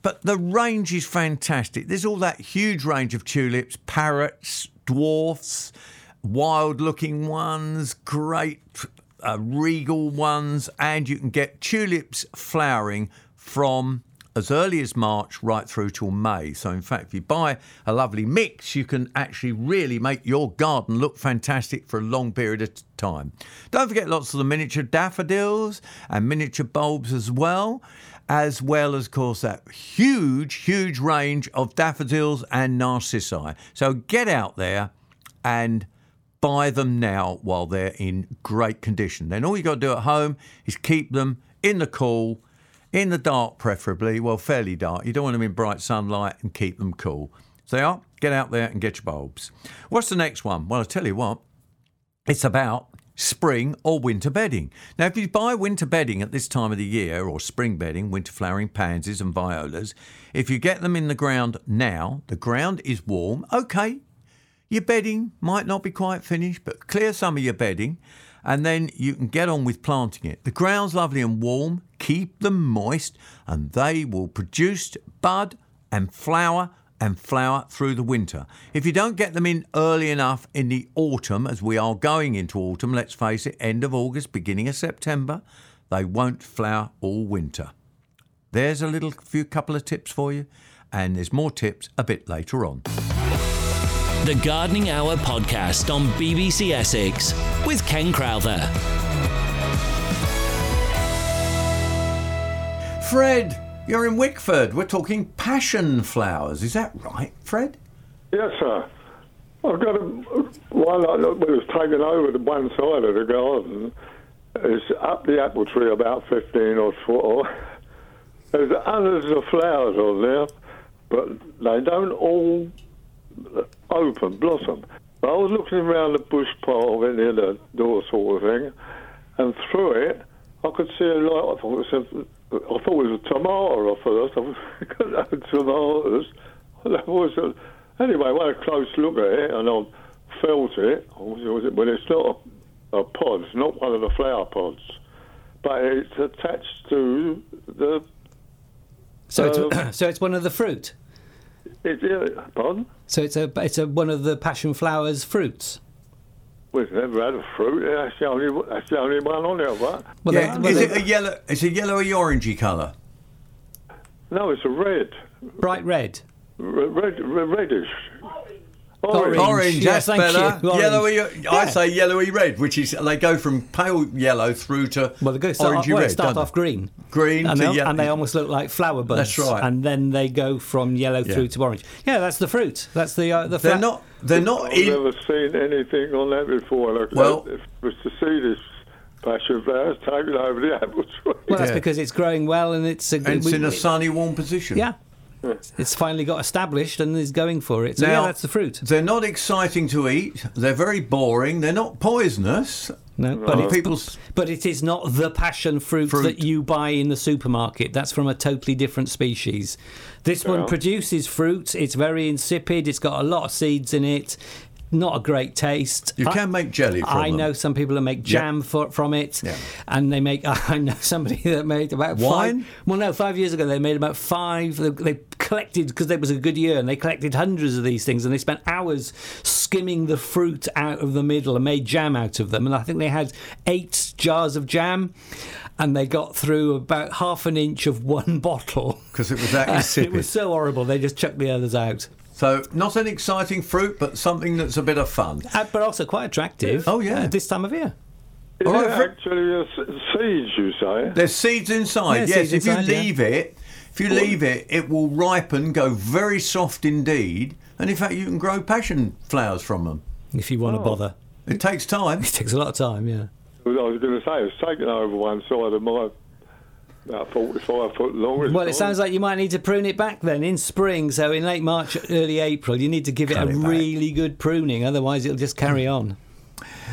S2: But the range is fantastic. There's all that huge range of tulips, parrots, dwarfs, wild looking ones, great uh, regal ones, and you can get tulips flowering from as early as March right through till May. So, in fact, if you buy a lovely mix, you can actually really make your garden look fantastic for a long period of time. Don't forget lots of the miniature daffodils and miniature bulbs as well, as well as, of course, that huge, huge range of daffodils and narcissi. So, get out there and buy them now while they're in great condition. Then all you got to do at home is keep them in the cool, in the dark preferably, well, fairly dark. You don't want them in bright sunlight and keep them cool. So, yeah, get out there and get your bulbs. What's the next one? Well, I'll tell you what, it's about spring or winter bedding. Now, if you buy winter bedding at this time of the year, or spring bedding, winter flowering pansies and violas, if you get them in the ground now, the ground is warm, okay. Your bedding might not be quite finished, but clear some of your bedding and then you can get on with planting it. The ground's lovely and warm, keep them moist, and they will produce bud and flower and flower through the winter. If you don't get them in early enough in the autumn, as we are going into autumn, let's face it, end of August, beginning of September, they won't flower all winter. There's a little few couple of tips for you, and there's more tips a bit later on.
S1: The Gardening Hour podcast on BBC Essex with Ken Crowther.
S2: Fred, you're in Wickford. We're talking passion flowers. Is that right, Fred?
S9: Yes, sir. I've got a one that was taken over to one side of the garden. It's up the apple tree about 15 or foot. There's hundreds of flowers on there, but they don't all open, blossom. But I was looking around the bush pile near the door sort of thing, and through it, I could see a light. I thought it was a, I thought it was a tomato at first. I was [LAUGHS] got tomatoes. [LAUGHS] That was a, anyway. I had a close look at it, and I felt it. But it's not a, a pod. It's not one of the flower pods, but it's attached to the.
S4: So,
S9: Um,
S4: it's, [COUGHS] so it's one of the fruit.
S9: It, yeah, pardon?
S4: So it's a it's a one of the passion flowers fruits.
S9: We've never had a fruit. That's the only, that's the only one on there, what?
S4: Well,
S2: yeah.
S4: they- well,
S2: is
S4: they-
S2: it a yellow? It's a yellowy orangey colour.
S9: No, it's a red.
S4: bright red.
S9: Red, red reddish.
S4: Orange.
S2: Orange,
S4: yes,
S2: that's
S4: thank
S2: better.
S4: you. Orange.
S2: Yellowy. I say yellowy red, which is they go from pale yellow through to
S4: Well, they're going to start, off,
S2: orangey
S4: well, they
S2: red.
S4: start off
S2: they?
S4: green.
S2: green
S4: And
S2: to
S4: they,
S2: yellow.
S4: and they almost look like flower buds.
S2: That's right.
S4: And then they go from yellow
S2: Yeah.
S4: through to orange. Yeah, that's the fruit. That's the uh, the.
S2: they're
S4: fla-
S2: not. They're not
S9: I've
S2: in.
S9: never seen anything on that before. Like
S2: Well-
S9: that. If it was to see this passion flowers taken over the apple tree.
S4: Well, that's
S2: Yeah.
S4: because it's growing well and it's a,
S2: and it's
S4: we-
S2: in a sunny, warm position.
S4: yeah. It's finally got established and is going for it. So
S2: Now-
S4: yeah, that's the fruit.
S2: They're not exciting to eat. They're very boring. They're not poisonous.
S4: No, but
S2: But
S4: it's, but it is not the passion fruit,
S2: Fruit.
S4: that you buy in the supermarket. That's from a totally different species. This one produces fruit. It's very insipid. It's got a lot of seeds in it. Not a great taste.
S2: you
S4: I-
S2: can make jelly from
S4: I
S2: them.
S4: know some people that make jam for, from it,
S2: Yeah.
S4: and they make. [LAUGHS] I know somebody [LAUGHS] that made about
S2: Wine?
S4: five. Well, no, five years ago they made about five. They, they collected because it was a good year, and they collected hundreds of these things, and they spent hours skimming the fruit out of the middle and made jam out of them. And I think they had eight jars of jam, and they got through about half an inch of [LAUGHS] one bottle.
S2: 'Cause it was that
S4: it was so horrible. They just chucked the others out.
S2: So not an exciting fruit, but something that's a bit of fun.
S4: Uh, but also quite attractive.
S2: Oh, yeah.
S4: uh, this time of year.
S9: Is
S2: All
S9: it
S2: right,
S9: actually a s- seeds, you say?
S2: There's seeds inside.
S4: Yeah,
S2: yes,
S4: seeds
S2: if you
S4: inside, yeah.
S2: leave it, if you leave it, it will ripen, go very soft indeed, and in fact, you can grow passion flowers from them.
S4: If you want to bother,
S2: It takes time. [LAUGHS]
S4: it takes a lot of time. Yeah.
S9: I was going to say, it's taken over one side of my about 45 foot long.
S4: Well, it sounds like you might need to prune it back then in spring. So in late March, early April, you need to give it
S2: Cut
S4: a
S2: it
S4: really good pruning. Otherwise, it'll just carry on.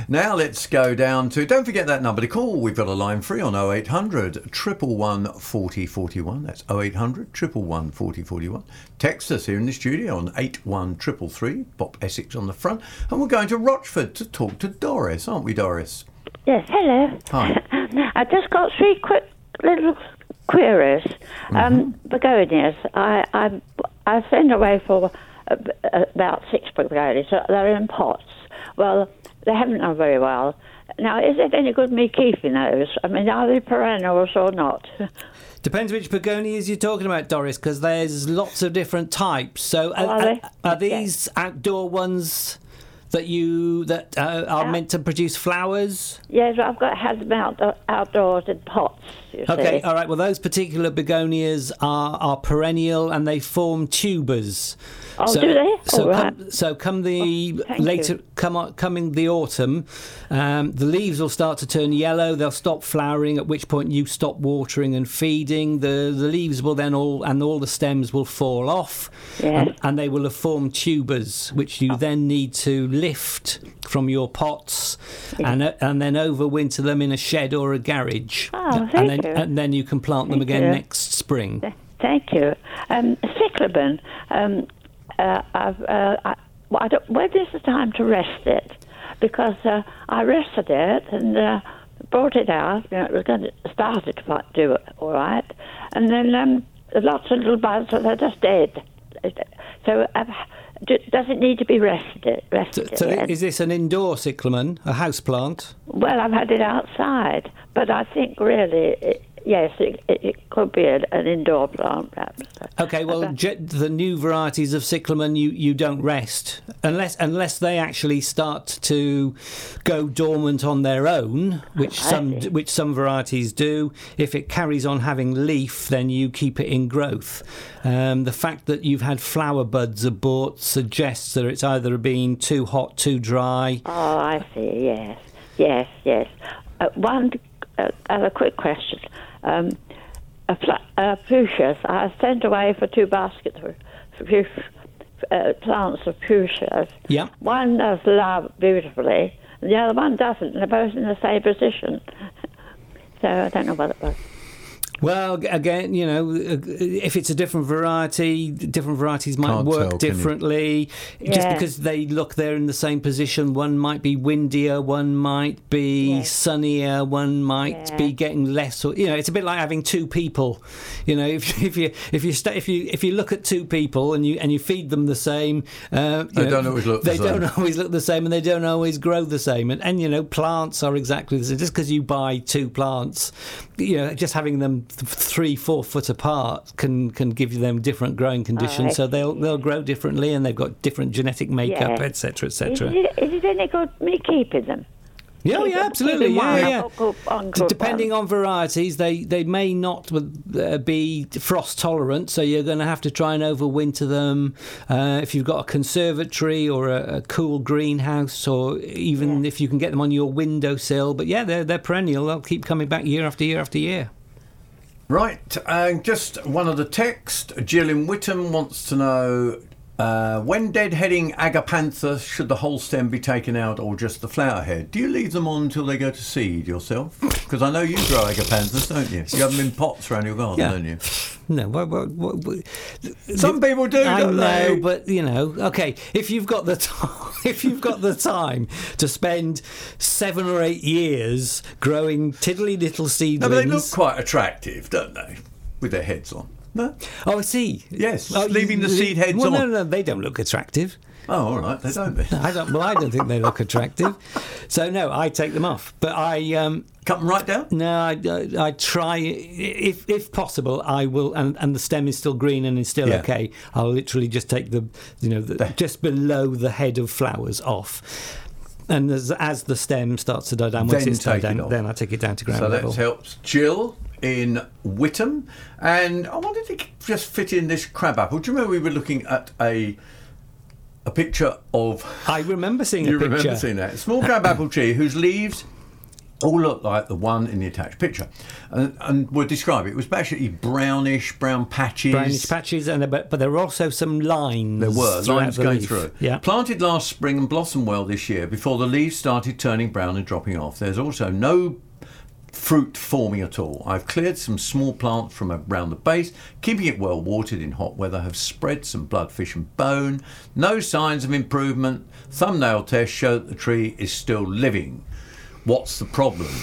S2: Now let's go down to. Don't forget that number to call. We've got a line free on 0800 111 40 41. That's 0800 111 40 41. Text us here in the studio on 81333. Pop Essex on the front. And we're going to Rochford to talk to Doris, aren't we, Doris?
S10: Yes, hello.
S2: Hi. [LAUGHS]
S10: I just got three quick little queries.
S2: Mm-hmm.
S10: Um, begonias. I I I send away for uh, about six begonias. So They're in pots. Well, they haven't done very well. Now, is it any good me keeping those? I mean, are they perennials or not? [LAUGHS]
S4: Depends which begonias you're talking about, Doris, because there's lots of different types. So are,
S10: are they?
S4: are
S10: Okay.
S4: these outdoor ones that you that uh, are meant to produce flowers.
S10: Yes, I've got had them out, outdoors in pots. You
S4: Okay,
S10: see.
S4: all right. Well, those particular begonias are, are perennial and they form tubers.
S10: Oh, do they?
S4: So,
S10: All right.
S4: come, so come the
S10: thank
S4: later,
S10: you.
S4: come coming the autumn, um, the leaves will start to turn yellow. They'll stop flowering. At which point you stop watering and feeding. The the leaves will then all and all the stems will fall off,
S10: Yeah.
S4: and, and they will have formed tubers, which you then need to lift from your pots, and uh, and then overwinter them in a shed or a garage.
S10: Oh,
S4: and then
S10: you.
S4: and then you can plant them again
S10: you.
S4: next spring.
S10: Thank you. Um, cyclamen, um, uh, I've, uh, I, well, I don't, when is the time to rest it? Because uh, I rested it and uh, brought it out. You know, it was going to started to fi- do it all right, and then um, lots of little buds, so they're just dead. So uh, do, does it need to be rested? Rested
S4: So
S10: again?
S4: is this an indoor cyclamen, a house plant?
S10: Well, I've had it outside, but I think really, it, yes, it, it, it could be an, an indoor plant, perhaps.
S4: Okay, well, ge- the new varieties of cyclamen you, you don't rest unless unless they actually start to go dormant on their own, which
S10: I
S4: some
S10: see.
S4: which some varieties do. If it carries on having leaf, then you keep it in growth. Um, the fact that you've had flower buds abort suggests that it's either been too hot, too dry.
S10: Oh, I see. Yes, yes, yes. Uh, one uh, other quick question. Um, a pl- fuchsias. I sent away for two baskets of uh, plants of fuchsias.
S4: Yeah.
S10: One does love beautifully, and the other one doesn't. and They're both in the same position. [LAUGHS] So I don't know what it was.
S4: Well, again, you know, uh, if it's a different variety, different varieties might
S2: Can't
S4: work
S2: tell, can you?
S4: differently. Just because they look they're in the same position, one might be windier, one might be
S10: Yes.
S4: sunnier, one might
S10: Yeah.
S4: be getting less. Or you know, it's a bit like having two people. You know, [LAUGHS] if, if you if you sta if you if you look at two people and you and you feed them the same, uh,
S2: They
S4: know,
S2: don't always look the
S4: They
S2: same.
S4: don't [LAUGHS] always look the same, and they don't always grow the same. And, and you know, plants are exactly the same. Just because you buy two plants, you know, just having them th- three, four foot apart can can give them different growing conditions.
S10: I
S4: so they'll they'll grow differently, and they've got different genetic makeup,
S10: Yeah.
S4: etc.,
S10: Is
S4: etc.
S10: it, is it any good me keeping them?
S4: Yeah,
S10: Keep
S4: yeah, absolutely.
S10: keep
S4: Yeah, yeah.
S10: up, up, on good
S4: Depending
S10: one.
S4: on varieties, they, they may not uh, be frost tolerant, so you're going to have to try and overwinter them. Uh, if you've got a conservatory or a, a cool greenhouse, or even if you can get them on your windowsill. But yeah, they're, they're perennial, they'll keep coming back year after year after year.
S2: Right, and just one of the text. Jill in Witham wants to know uh, when deadheading agapantha, should the whole stem be taken out or just the flower head? Do you leave them on until they go to seed yourself? [LAUGHS] Because I know you grow agapanthas, don't you? You have them in pots around your garden,
S4: Yeah.
S2: don't you?
S4: No, what, what, what, what-
S2: Some people do,
S4: I
S2: don't
S4: know,
S2: they?
S4: but you know, okay. If you've got the [LAUGHS] time, if you've got the time to spend seven or eight years growing tiddly little
S2: No,
S4: seedlings,
S2: but they look quite attractive, don't they? With their heads on. No?
S4: Oh, I see.
S2: Yes,
S4: Oh,
S2: leaving
S4: you-
S2: the seed heads
S4: well,
S2: on.
S4: No, no, they don't look attractive.
S2: Oh, all right, they don't. They? [LAUGHS]
S4: I don't. Well, I don't think they look attractive. So no, I take them off. But I um,
S2: Cut them right down?
S4: no, I, I, I try if if possible. I will, and, and the stem is still green and is still
S2: Yeah.
S4: okay. I'll literally just take the you know the, just below the head of flowers off. And as, as the stem starts to die down, once
S2: Then
S4: it's died
S2: take it
S4: then I take it down to ground
S2: So
S4: level.
S2: that helps Jill in Witham. And I wanted to just fit in this crabapple. Do you remember we were looking at a a picture of.
S4: I remember seeing [LAUGHS]
S2: You
S4: a picture.
S2: remember seeing that? Small crabapple tree whose leaves all look like the one in the attached picture. And, and we'll describe it. It was basically brownish, brown patches.
S4: Brownish patches, and but, but there were also some lines.
S2: There were lines
S4: the
S2: going
S4: leaf.
S2: through.
S4: Yeah.
S2: Planted last spring and blossomed well this year before the leaves started turning brown and dropping off. There's also no fruit forming at all. I've cleared some small plants from around the base, keeping it well watered in hot weather, have spread some bloodfish and bone. No signs of improvement. Thumbnail tests show that the tree is still living. What's the problem?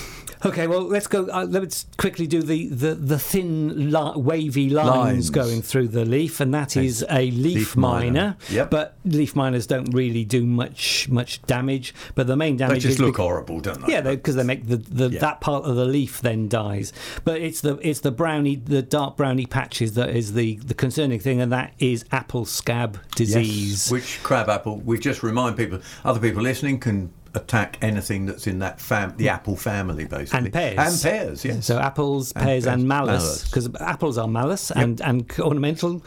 S4: Okay, well, let's go. Uh, let's quickly do the the, the thin, li- wavy lines,
S2: Lines.
S4: going through the leaf, and that is a leaf,
S2: Leaf
S4: miner.
S2: miner. Yep.
S4: But leaf miners don't really do much much damage. But the main damage
S2: They
S4: just
S2: look
S4: bec-
S2: horrible, don't they?
S4: Yeah, because they make the, the
S2: Yeah.
S4: that part of the leaf then dies. But it's the it's the brownie, the dark brownie patches that is the the concerning thing, and that is apple scab disease.
S2: Yes, which crabapple? We just remind people, other people listening can attack anything that's in that fam, the apple family, basically.
S4: and pears.
S2: And pears, yes.
S4: So apples,
S2: And
S4: pears, and
S2: pears.
S4: Malus,
S2: Malus.
S4: because apples are Malus, and and ornamental.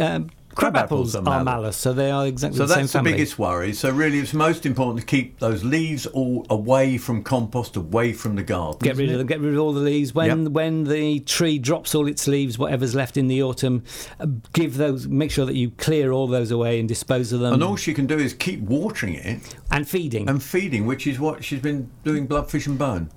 S4: Um,
S2: Crab
S4: crab
S2: apples
S4: apples
S2: are
S4: are
S2: Malus.
S4: Malus, so they are exactly
S2: So
S4: the same So
S2: that's the biggest worry. So really, it's most important to keep those leaves all away from compost, away from the garden.
S4: Get rid of them. Get rid of all the leaves. When
S2: Yep.
S4: when the tree drops all its leaves, whatever's left in the autumn, uh, give those. Make sure that you clear all those away and dispose of them.
S2: And all she can do is keep watering it
S4: and feeding.
S2: and feeding, which is what she's been doing. Bloodfish and bone.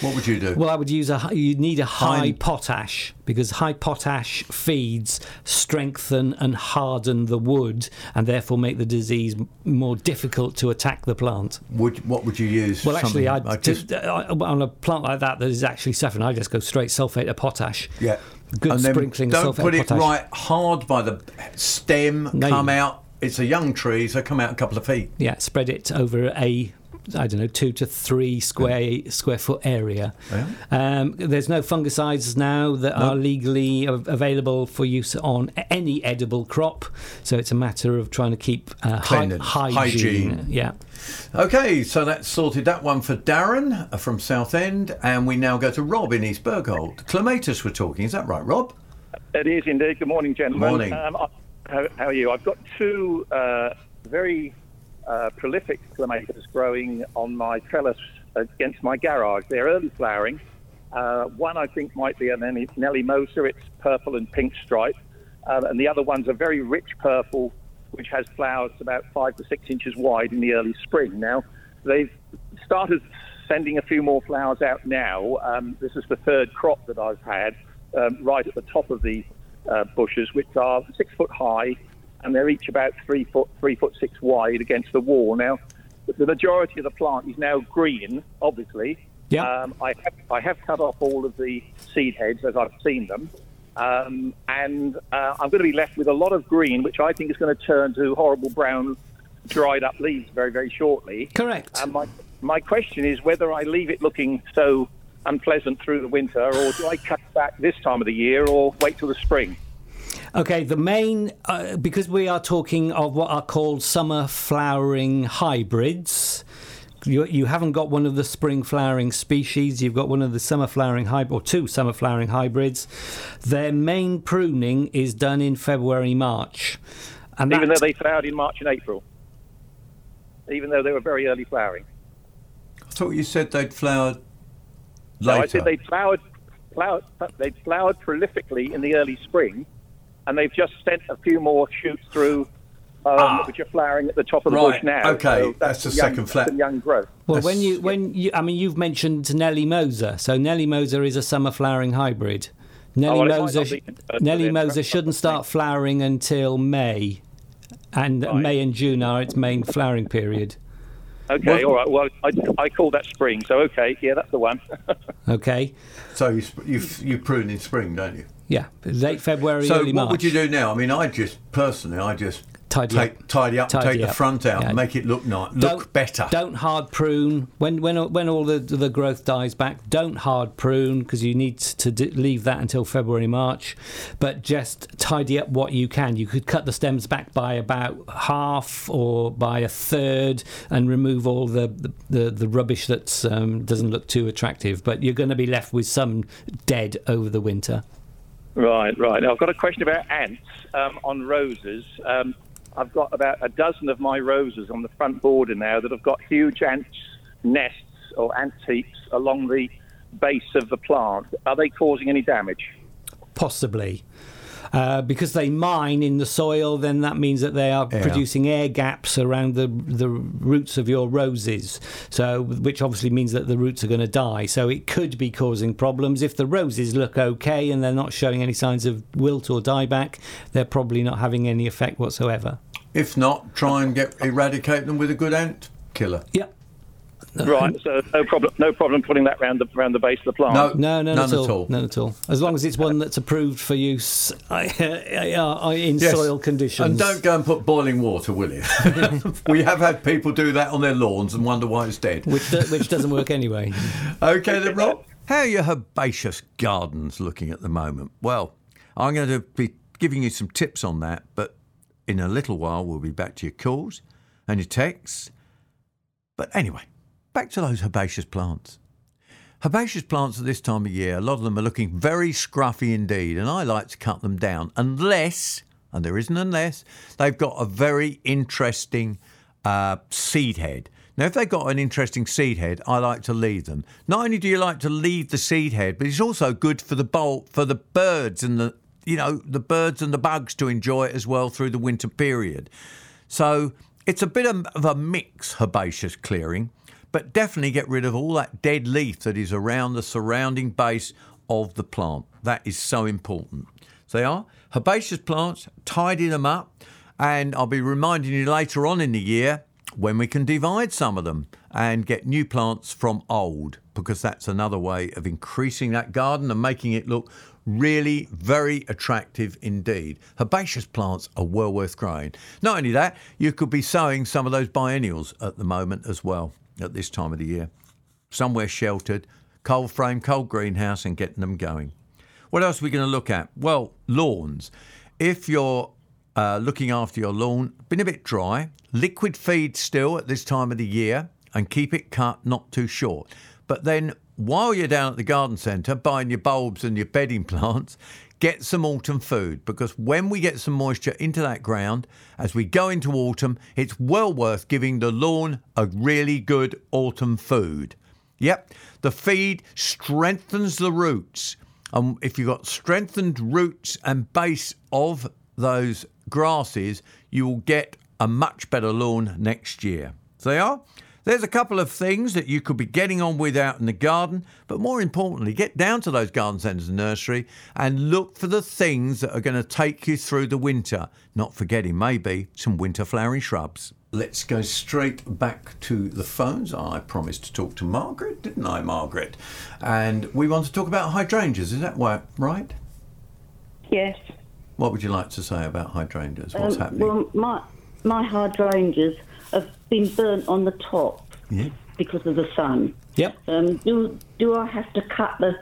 S2: What would you do?
S4: Well, I would use a. You need a high
S2: High-
S4: potash because high potash feeds strengthen and harden the wood, and therefore make the disease more difficult to attack the plant.
S2: would what would you use?
S4: Well, actually, I'd,
S2: I just
S4: uh, on a plant like that that is actually suffering, I just go straight sulfate of potash.
S2: yeah.
S4: Good
S2: and
S4: sprinkling
S2: Don't
S4: sulfate
S2: put it
S4: potash.
S2: right hard by the stem.
S4: No,
S2: come out. It's a young tree, so come out a couple of feet.
S4: Yeah, spread it over a. I don't know, two to three square square foot area.
S2: Yeah.
S4: Um, there's no fungicides now that
S2: No.
S4: are legally av- available for use on any edible crop. So it's a matter of trying to keep uh, hy- hygiene.
S2: hygiene.
S4: Yeah.
S2: Okay, so that's sorted that one for Darren uh, from Southend, and we now go to Rob in East Bergholt. Clematis, we're talking. Is that right, Rob?
S11: It is indeed. Good morning, gentlemen.
S2: Morning.
S11: Um, I- how, how are you? I've got two uh, very uh, prolific clematis growing on my trellis against my garage. They're early flowering. Uh, one I think might be a Nelly, Nelly Moser. It's purple and pink stripe. Uh, and the other one's a very rich purple, which has flowers about five to six inches wide in the early spring. Now, they've started sending a few more flowers out now. Um, this is the third crop that I've had um, right at the top of the uh, bushes, which are six foot high, and they're each about three foot, three foot six wide against the wall. Now, the majority of the plant is now green, obviously.
S4: Yeah.
S11: Um, I have I have cut off all of the seed heads as I've seen them, um, and uh, I'm going to be left with a lot of green, which I think is going to turn to horrible brown, dried up leaves very very shortly.
S4: Correct.
S11: And my my question is whether I leave it looking so unpleasant through the winter, or do I cut back this time of the year, or wait till the spring?
S4: Okay, the main, uh, because we are talking of what are called summer flowering hybrids. You, you haven't got one of the spring flowering species, you've got one of the summer flowering hybrid, or two summer flowering hybrids. Their main pruning is done in February, March. And
S11: Even though they flowered in March and April, even though they were very early flowering.
S2: I thought you said they'd flowered
S11: No. I said they flowered, flowered, they flowered prolifically in the early spring, and they've just sent a few more shoots through, um, which are flowering at the top of the
S2: Ah. Right,
S11: bush now.
S2: okay,
S11: So
S2: that's the
S11: young,
S2: second fla-
S11: that's young growth.
S4: Well,
S2: That's-
S4: when you when you, I mean, you've mentioned Nelly Moser. So Nelly Moser is a summer flowering hybrid. Nelly
S11: Oh, well,
S4: Moser,
S11: be, but
S4: Nelly Moser shouldn't start flowering until May, and
S11: Right.
S4: May and June are its main flowering period.
S11: Okay, all right. Well, I, I call that spring, so okay, yeah, that's the one. [LAUGHS]
S4: Okay,
S2: so you, you, you prune in spring, don't you?
S4: Yeah, late February,
S2: So
S4: early March.
S2: So what would you do now? I mean, I just personally, I just
S4: Tidy
S2: take,
S4: up.
S2: tidy up,
S4: Tidy
S2: take the front out,
S4: Yeah.
S2: make it look nice, look
S4: Don't-
S2: better.
S4: Don't hard prune when when when all the the growth dies back. Don't hard prune because you need to d- leave that until February March. But just tidy up what you can. You could cut the stems back by about half or by a third and remove all the the, the, the rubbish that um, doesn't look too attractive. But you're going to be left with some dead over the winter.
S11: Right, right. Now, I've got a question about ants um, on roses. Um, I've got about a dozen of my roses on the front border now that have got huge ants nests or ant heaps along the base of the plant. Are they causing any damage?
S4: Possibly. Uh, because they mine in the soil, then that means that they are
S2: Yeah.
S4: producing air gaps around the the roots of your roses. So, which obviously means that the roots are going to die. So it could be causing problems. If the roses look okay and they're not showing any signs of wilt or dieback, they're probably not having any effect whatsoever.
S2: If not, try and get eradicate them with a good ant killer.
S4: Yep.
S11: Right, so no problem. No problem putting that round the round the base of the plant.
S2: No,
S4: No, no,
S2: none
S4: at all.
S2: at all.
S4: None at all. As long as it's one that's approved for use [LAUGHS] uh, uh, in
S2: Yes.
S4: soil conditions.
S2: And don't go and put boiling water, will you? [LAUGHS] we have had people do that on their lawns and wonder why it's dead.
S4: which, do- which doesn't work anyway. [LAUGHS]
S2: Okay, then, Rob. How are your herbaceous gardens looking at the moment? Well, I'm going to be giving you some tips on that, but in a little while, we'll be back to your calls and your texts. But anyway, back to those herbaceous plants. Herbaceous plants at this time of year, a lot of them are looking very scruffy indeed, and I like to cut them down unless, and there isn't unless, they've got a very interesting uh, seed head. Now, if they've got an interesting seed head, I like to leave them. Not only do you like to leave the seed head, but it's also good for the bowl, for the birds and the you know the birds and the bugs to enjoy it as well through the winter period. So it's a bit of a mix herbaceous clearing, but definitely get rid of all that dead leaf that is around the surrounding base of the plant. That is so important. So they are herbaceous plants, tidy them up, and I'll be reminding you later on in the year when we can divide some of them and get new plants from old, because that's another way of increasing that garden and making it look really very attractive indeed. Herbaceous plants are well worth growing. Not only that, you could be sowing some of those biennials at the moment as well at this time of the year. Somewhere sheltered, cold frame, cold greenhouse, and getting them going. What else are we going to look at? Well, lawns. If you're uh, looking after your lawn, been a bit dry, liquid feed still at this time of the year, and keep it cut not too short. But then, while you're down at the garden centre buying your bulbs and your bedding [LAUGHS] plants, get some autumn food because when we get some moisture into that ground as we go into autumn, it's well worth giving the lawn a really good autumn food. Yep, the feed strengthens the roots. And if you've got strengthened roots and base of those grasses, you will get a much better lawn next year. So they are. There's a couple of things that you could be getting on with out in the garden, but more importantly, get down to those garden centres and nursery and look for the things that are going to take you through the winter. Not forgetting maybe some winter flowering shrubs. Let's go straight back to the phones. I promised to talk to Margaret, didn't I, Margaret? And we want to talk about hydrangeas. Is that right?
S12: Yes.
S2: What would you like to say about hydrangeas? What's
S12: Um,
S2: happening?
S12: Well, my my hydrangeas been burnt on the top
S2: yeah.
S12: because of the sun.
S4: Yep.
S12: Um, do do I have to cut the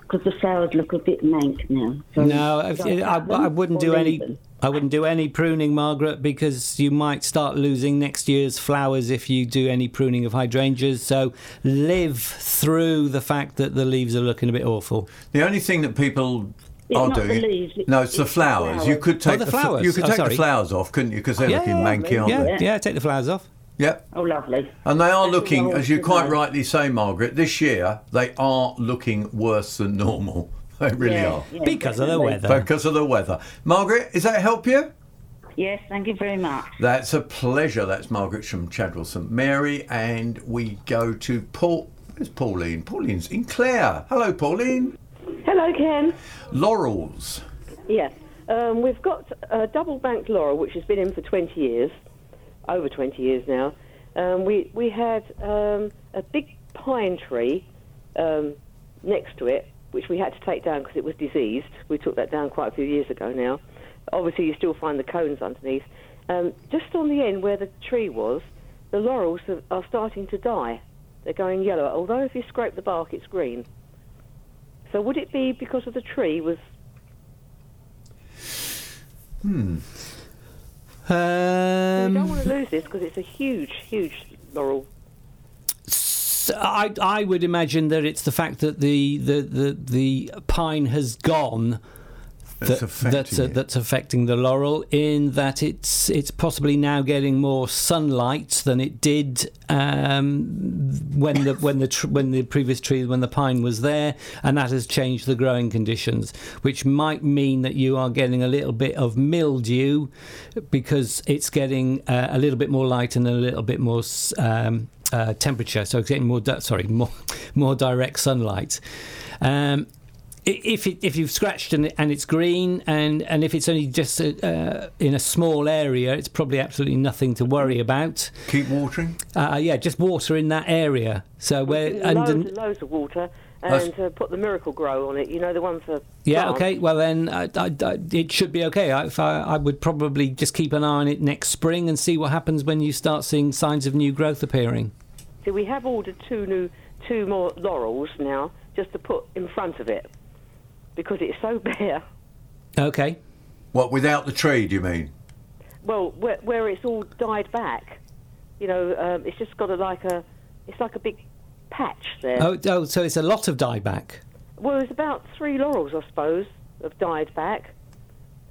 S12: because the flowers look a bit mank now? So
S4: No, if-
S12: do
S4: I, I wouldn't do any.
S12: them?
S4: I wouldn't do any pruning, Margaret, because you might start losing next year's flowers if you do any pruning of hydrangeas. So live through the fact that the leaves are looking a bit awful.
S2: The only thing that people
S12: It's
S2: are
S12: not the
S2: doing.
S12: leaves, it-
S2: no, it's, the
S12: it's the
S2: flowers. You
S12: flowers.
S2: could
S4: Oh,
S2: take
S4: the
S2: fl-
S4: flowers.
S2: you could
S4: Oh,
S2: take the flowers off, couldn't you? Because they're
S4: Yeah,
S2: looking
S4: yeah,
S2: manky, aren't
S4: yeah,
S2: they?
S4: yeah, take the flowers off.
S2: Yep.
S12: Oh, lovely.
S2: And they are
S12: That's
S2: looking, as you quite
S12: know.
S2: rightly say, Margaret, this year they are looking worse than normal. [LAUGHS] They really
S12: Yeah,
S2: are.
S12: yeah,
S4: Because of the weather.
S2: Because of the weather. Margaret, does that help you?
S12: Yes, thank you very much.
S2: That's a pleasure. That's Margaret from Chadwell St Mary. And we go to Paul. Where's Pauline? Pauline's in Clare. Hello, Pauline.
S13: Hello, Ken.
S2: Laurels.
S13: Yes, um, we've got a double banked laurel which has been in for 20 years, over 20 years now. Um, we we had um, a big pine tree um, next to it, which we had to take down because it was diseased. We took that down quite a few years ago now. Obviously, you still find the cones underneath. Um, just on the end where the tree was, the laurels are, are starting to die. They're going yellow. Although if you scrape the bark, it's green. So would it be because of the tree was
S2: Hmm.
S13: We don't
S4: Um,
S13: want to lose this because it's a huge, huge laurel.
S4: I, I would imagine that it's the fact that the, the, the, the pine has gone
S2: That's
S4: that,
S2: affecting
S4: that's, uh, that's affecting the laurel in that it's it's possibly now getting more sunlight than it did um, when the when the tr- when the previous tree when the pine was there, and that has changed the growing conditions, which might mean that you are getting a little bit of mildew because it's getting uh, a little bit more light and a little bit more. Um, uh, temperature, so it's getting more. Di- sorry, [LAUGHS] more more direct sunlight. Um, if it, if you've scratched and, and it's green and, and if it's only just uh, in a small area, it's probably absolutely nothing to worry about.
S2: Keep watering.
S4: Uh, yeah, just water in that area. So where
S13: loads
S4: under,
S13: and loads of water, and uh, put the Miracle-Gro on it. You know the one for
S4: Yeah,
S13: plants.
S4: okay. Well, then I, I, I, it should be okay. I, if I, I would probably just keep an eye on it next spring and see what happens when you start seeing signs of new growth appearing.
S13: So we have ordered two new, two more laurels now, just to put in front of it, because it's so [LAUGHS] bare.
S4: Okay.
S2: What without the tree? Do you mean?
S13: Well, where, where it's all died back, you know, um, it's just got a like a, it's like a big patch there.
S4: Oh, oh, so it's a lot of dieback.
S13: Well, it's about three laurels, I suppose, have died back.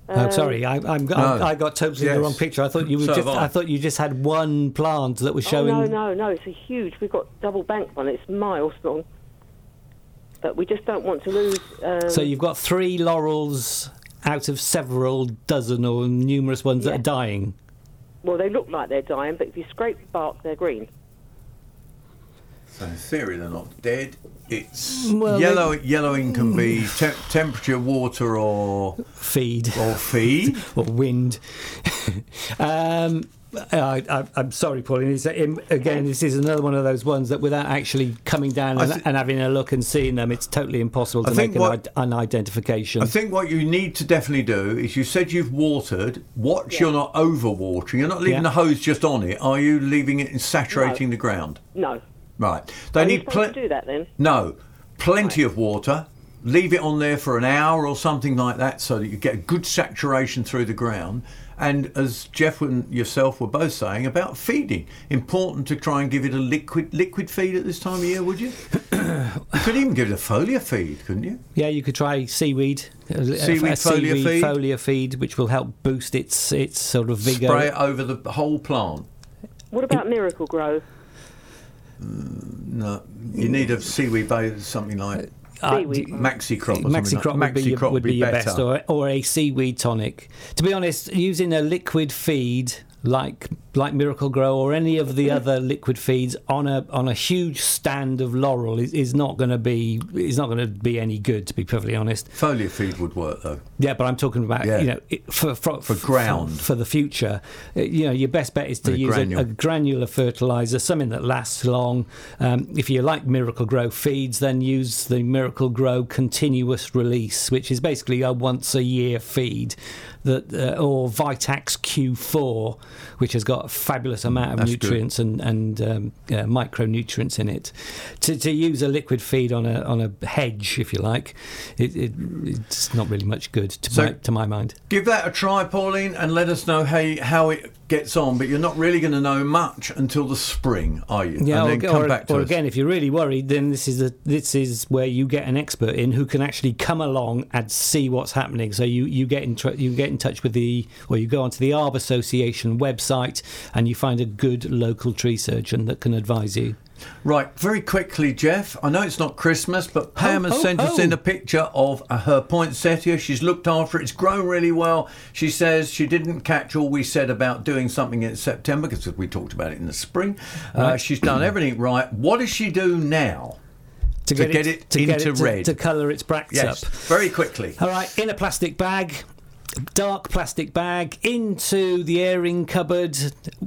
S4: oh,
S13: Um,
S4: sorry, I, I'm,
S2: No.
S4: I, I got totally
S2: Yes.
S4: the wrong picture. I thought you [LAUGHS] were
S2: So
S4: just,
S2: I.
S4: I thought you just had one plant that was showing.
S13: Oh,
S4: showing.
S13: no, no, no, it's a huge. We've got double bank one. It's miles long. But we just don't want to lose. Um,
S4: So you've got three laurels out of several dozen or numerous ones that are dying.
S13: Well, they look like they're dying, but if you scrape the bark, they're green.
S2: So in theory, they're not dead. It's
S4: Well,
S2: yellow. Yellowing can be [SIGHS] te- temperature, water, or
S4: feed,
S2: or feed, [LAUGHS]
S4: or wind. [LAUGHS] um, I, I, I'm sorry, Pauline. It's, um, again, this is another one of those ones that, without actually coming down and,
S2: thi-
S4: and having a look and seeing them, it's totally impossible to
S2: think
S4: make an,
S2: what-
S4: id- an identification.
S2: I think what you need to definitely do is you said you've watered. Watch you're not over watering. You're not leaving
S4: Yeah.
S2: the hose just on it. Are you leaving it and saturating the ground?
S13: No.
S2: Right. They
S13: Are
S2: need
S13: supposed
S2: plenty.
S13: to do that then?
S2: No, plenty of water. Leave it on there for an hour or something like that, so that you get a good saturation through the ground. And as Jeff and yourself were both saying about feeding, important to try and give it a liquid liquid feed at this time of year. Would you? [COUGHS] you could even give it a foliar feed, couldn't you?
S4: Yeah, you could try seaweed, a, a-
S2: Seaweed
S4: a
S2: foliar
S4: seaweed
S2: feed?
S4: foliar feed, which will help boost its its sort of vigor.
S2: Spray it over the whole plant.
S13: What about Miracle-Gro? Mm,
S2: no, you need a seaweed base, something like
S4: Uh,
S13: Seaweed.
S2: Maxicrop.
S4: Maxi crop
S2: something like.
S4: would be, your,
S2: crop
S4: would be your
S2: better.
S4: best, or, or a seaweed tonic. To be honest, using a liquid feed like like Miracle-Gro or any of the other liquid feeds on a on a huge stand of laurel is, is not going to be is not going to be any good. To be perfectly honest.
S2: Foliar feed would work though.
S4: Yeah, but I'm talking about
S2: Yeah.
S4: you know it- for for,
S2: For ground.
S4: for, the future. Uh, You know, your best bet is to
S2: A
S4: use a, a granular fertilizer, something that lasts long. Um, if you like Miracle-Gro feeds, then use the Miracle-Gro continuous release, which is basically a once a year feed. That uh, or Vitax Q4, which has got a fabulous amount of
S2: That's good.
S4: nutrients and and um, uh, micronutrients in it. To, to use a liquid feed on a on a hedge, if you like, it, it, it's not really much good to
S2: So-
S4: my to my mind.
S2: Give that a try, Pauline, and let us know how how it gets on. But you're not really going to know much until the spring, are you?
S4: Yeah,
S2: and
S4: or,
S2: then come
S4: or-
S2: back to
S4: or again, if you're really worried, then this is a, this is where you get an expert in who can actually come along and see what's happening. So you, you get in tr- you get in touch with the or you go onto the Arb Association website and you find a good local tree surgeon that can advise you.
S2: Right, very quickly, Jeff. I know it's not Christmas, but Pam
S4: Ho,
S2: has
S4: ho,
S2: sent us in a picture of uh, her poinsettia. She's looked after it. It's grown really well. She says she didn't catch all we said about doing something in September because we talked about it in the spring. Uh, she's done [CLEARS THROAT] everything right. What does she do now
S4: To,
S2: get it
S4: to get it to,
S2: red?
S4: to colour its bracts
S2: yes,
S4: up.
S2: very quickly.
S4: All right, in a plastic bag, dark plastic bag, into the airing cupboard.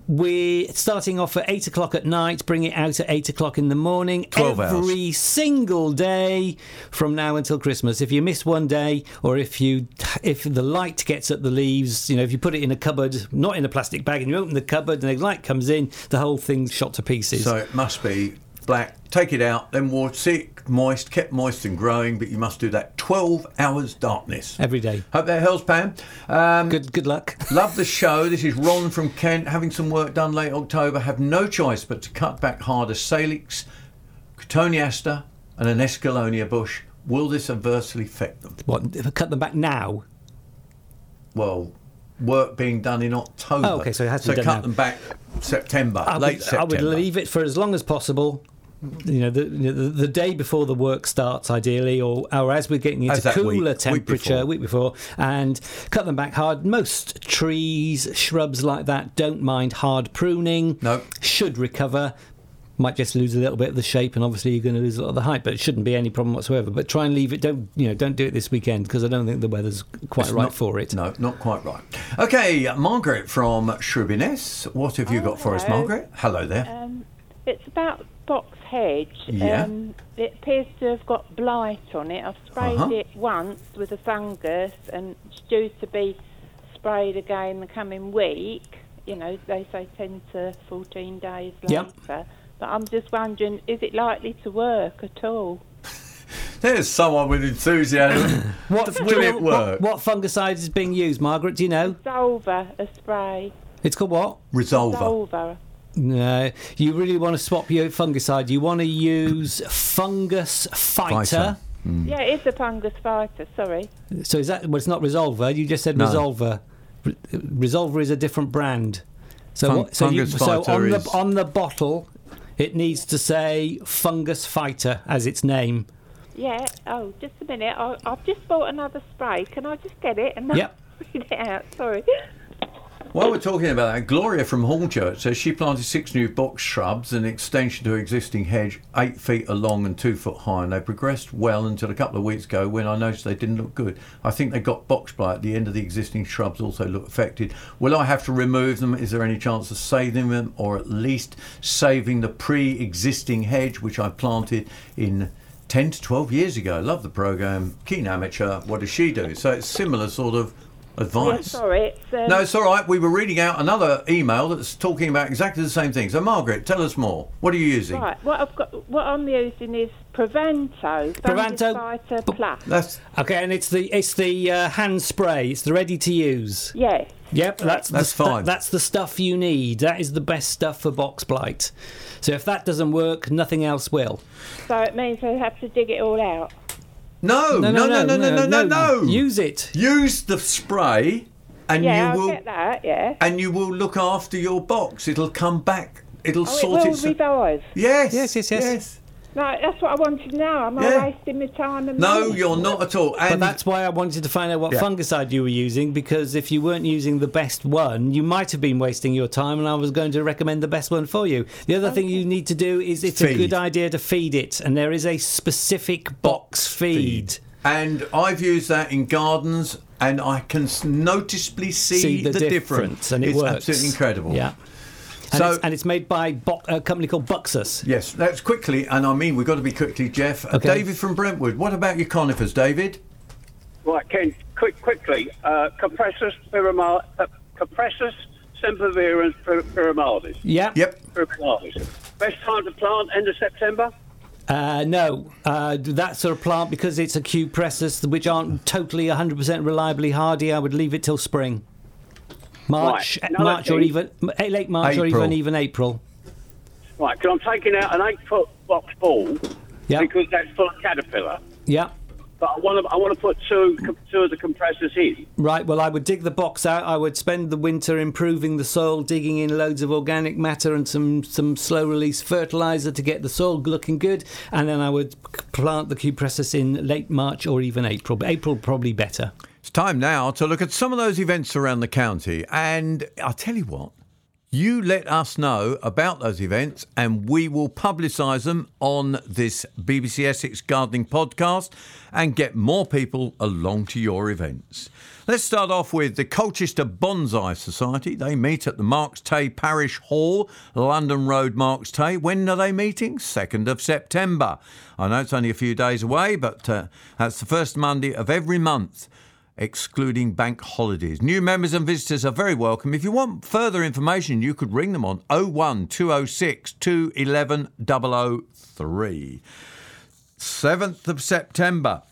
S4: We're starting off at eight o'clock at night, bring it out at eight o'clock in the morning.
S2: 12 hours.
S4: Every single day from now until Christmas. If you miss one day, or if you if the light gets at the leaves, you know, if you put it in a cupboard, not in a plastic bag, and you open the cupboard and the light comes in, the whole thing's shot to pieces.
S2: So it must be black. Take it out, then water, it moist, kept moist and growing, but you must do that 12 hours darkness.
S4: Every day.
S2: Hope that helps, Pam. Um,
S4: good, good luck. [LAUGHS]
S2: love the show. This is Ron from Kent, having some work done late October. Have no choice but to cut back harder salix, cotoneaster, and an escalonia bush. Will this adversely affect them?
S4: What? If I cut them back now?
S2: Well, work being done in October.
S4: Oh, okay, so it has to
S2: so
S4: be done
S2: cut
S4: now.
S2: them back September,
S4: I
S2: late
S4: would, I would leave it for as long as possible. You know, the, the the day before the work starts, ideally, or or as we're getting into
S2: As that week-
S4: cooler
S2: week
S4: temperature,
S2: before.
S4: week before, and cut them back hard. Most trees, shrubs like that don't mind hard pruning.
S2: No.
S4: should recover. Might just lose a little bit of the shape, and obviously you're going to lose a lot of the height. But it shouldn't be any problem whatsoever. But try and leave it. Don't you know? Don't do it this weekend because I don't think the weather's quite
S2: It's
S4: right
S2: not-
S4: for it.
S2: No, not quite right. Okay, Margaret from Shoeburyness. What have you got for us. Margaret? Hello there.
S14: Um, it's about Box Hedge.
S2: Yeah.
S14: Um, it appears to have got blight on it. I've sprayed
S2: Uh-huh.
S14: it once with a fungus, and it's due to be sprayed again the coming week. You know, they say 10 to 14 days later.
S2: Yep.
S14: But I'm just wondering, is it likely to work at all? [LAUGHS]
S2: There's someone with enthusiasm. [COUGHS]
S4: What
S2: will it work?
S4: What, what fungicide is being used, Margaret? Do you know?
S14: Solver, a spray.
S4: It's called what?
S2: Resolver.
S14: Solver.
S4: No, you really want to swap your fungicide. You want to use Fungus Fighter.
S2: Fighter. Mm.
S14: Yeah, it is a fungus fighter, sorry.
S4: So is that? Well, it's not Resolver. You just said
S2: No.
S4: Resolver. Re- Resolver is a different brand. So,
S2: Fun-
S4: what, so, you,
S2: Fungus
S4: so
S2: Fighter
S4: on
S2: is-
S4: the on the bottle, it needs to say Fungus Fighter as its name.
S14: Yeah. Oh, just a minute. I, I've just bought another spray. Can I just get it and then
S4: Yep. [LAUGHS]
S14: read it out? Sorry.
S2: While we're talking about that, Gloria from Hornchurch says she planted six new box shrubs, an extension to existing hedge, eight feet along and two foot high, and they progressed well until a couple of weeks ago when I noticed they didn't look good. I think they got box blight at the end of the existing shrubs also look affected. Will I have to remove them? Is there any chance of saving them or at least saving the pre existing hedge which I planted in 10 to 12 years ago? I love the program. Keen amateur. What does she do? So it's similar sort of
S14: Yeah,
S2: advice.
S14: sorry. It's, um,
S2: No, it's all right. We were reading out another email that's talking about exactly the same thing. So, Margaret, tell us more. What are you using?
S14: Right. What I've got, what I'm using is Provanto.
S4: Provanto.
S14: Fighter Plus.
S2: That's
S4: Okay, and it's the it's the uh, hand spray. It's the ready to use.
S14: Yes.
S4: Yep, that's
S2: That's
S4: stu-
S2: fine.
S4: that's the stuff you need. That is the best stuff for box blight. So if that doesn't work, nothing else will.
S14: So it means I have to dig it all out.
S2: No, no, no, no, no, no, no, no. no.
S4: Use it.
S2: Use the spray, and
S14: yeah,
S2: you
S14: I'll
S2: will,
S14: get that. Yeah.
S2: and you will look after your box. It'll come back. It'll
S14: Oh, it
S2: sort
S14: will
S2: itself.
S14: revive.
S2: Yes,
S4: Yes, yes, yes.
S14: No, that's what I wanted now. Am
S2: Yeah.
S14: I wasting my time and
S2: No,
S14: money?
S2: you're not at all.
S4: But
S2: And
S4: that's why I wanted to find out what
S2: Yeah.
S4: fungicide you were using because if you weren't using the best one, you might have been wasting your time, and I was going to recommend the best one for you. The other thing you need to do is it's a good idea to feed it, and there is a specific box feed.
S2: and I've used that in gardens, and I can noticeably see,
S4: See the,
S2: difference.
S4: difference, and it
S2: it's
S4: works.
S2: absolutely incredible.
S4: Yeah. And,
S2: So-
S4: it's, and it's made by Bo- a company called Buxus.
S2: Yes, that's quickly, and I mean we've got to be quickly, Jeff. Uh, David from Brentwood. What about your conifers, David?
S15: Right, Ken, quick, quickly. Uh, Compressus pyramid, uh, Compressus sempervirens pyr- pyramidis.
S4: Yeah.
S2: Yep.
S15: Pyramidis. Best time to plant, end of September?
S4: Uh, no, uh, that sort of plant because it's a cupressus which aren't totally 100% reliably hardy. I would leave it till spring, March,
S15: Right, another
S4: March or even eh, late March or even even April.
S15: Right, because I'm taking out an eight-foot box ball
S4: Yeah,
S15: because that's full of caterpillar.
S4: yeah.
S15: But I want to, I want to put two, two of the compressors in.
S4: Right. Well, I would dig the box out. I would spend the winter improving the soil, digging in loads of organic matter and some some slow release fertilizer to get the soil looking good, and then I would plant the cupressus in late March or even April. But April probably better.
S2: It's time now to look at some of those events around the county. And I'll tell you what, you let us know about those events and we will publicise them on this BBC Essex Gardening podcast and get more people along to your events. Let's start off with the Colchester Bonsai Society. They meet at the Marks Tey Parish Hall, London Road, Marks Tey. When are they meeting? 2nd of September. I know it's only a few days away, but uh, that's the first Monday of every month excluding bank holidays. New members and visitors are very welcome. If you want further information, you could ring them on 01 206 211 003. 7th of September,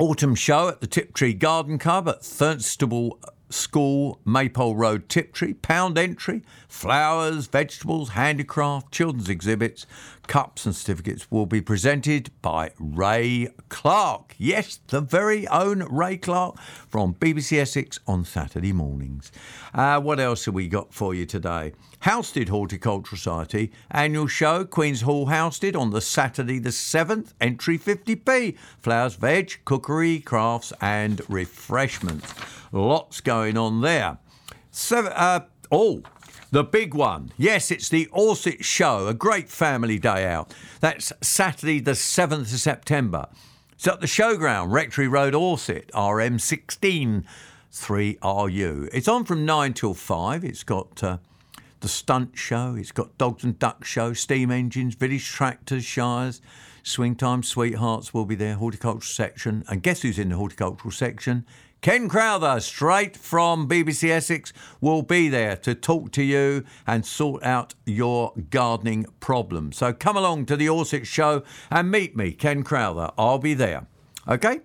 S2: autumn show at the Tiptree Garden Club at Thurstable School, Maypole Road, Tiptree. Pound entry, flowers, vegetables, handicraft, children's exhibits, cups and certificates will be presented by Ray Clark. Yes, the very own Ray Clark from BBC Essex on Saturday mornings. Uh, what else have we got for you today? Halstead Horticultural Society annual show, Queen's Hall Halstead on the Saturday the 7th, entry 50p. Flowers, veg, cookery, crafts and refreshments. Lots going on there. Seven, uh, oh, The big one. Yes, it's the Orsett Show, a great family day out. That's Saturday, the 7th of September. It's at the Showground, Rectory Road, Orsett, RM16 3RU. It's on from 9 till 5. It's got uh, the stunt show, it's got dogs and ducks show, steam engines, village tractors, shires. Swing Time Sweethearts will be there, horticultural section. And guess who's in the horticultural section? Ken Crowther, straight from BBC Essex, will be there to talk to you and sort out your gardening problems. So come along to the Orsett show and meet me, Ken Crowther. I'll be there. Okay?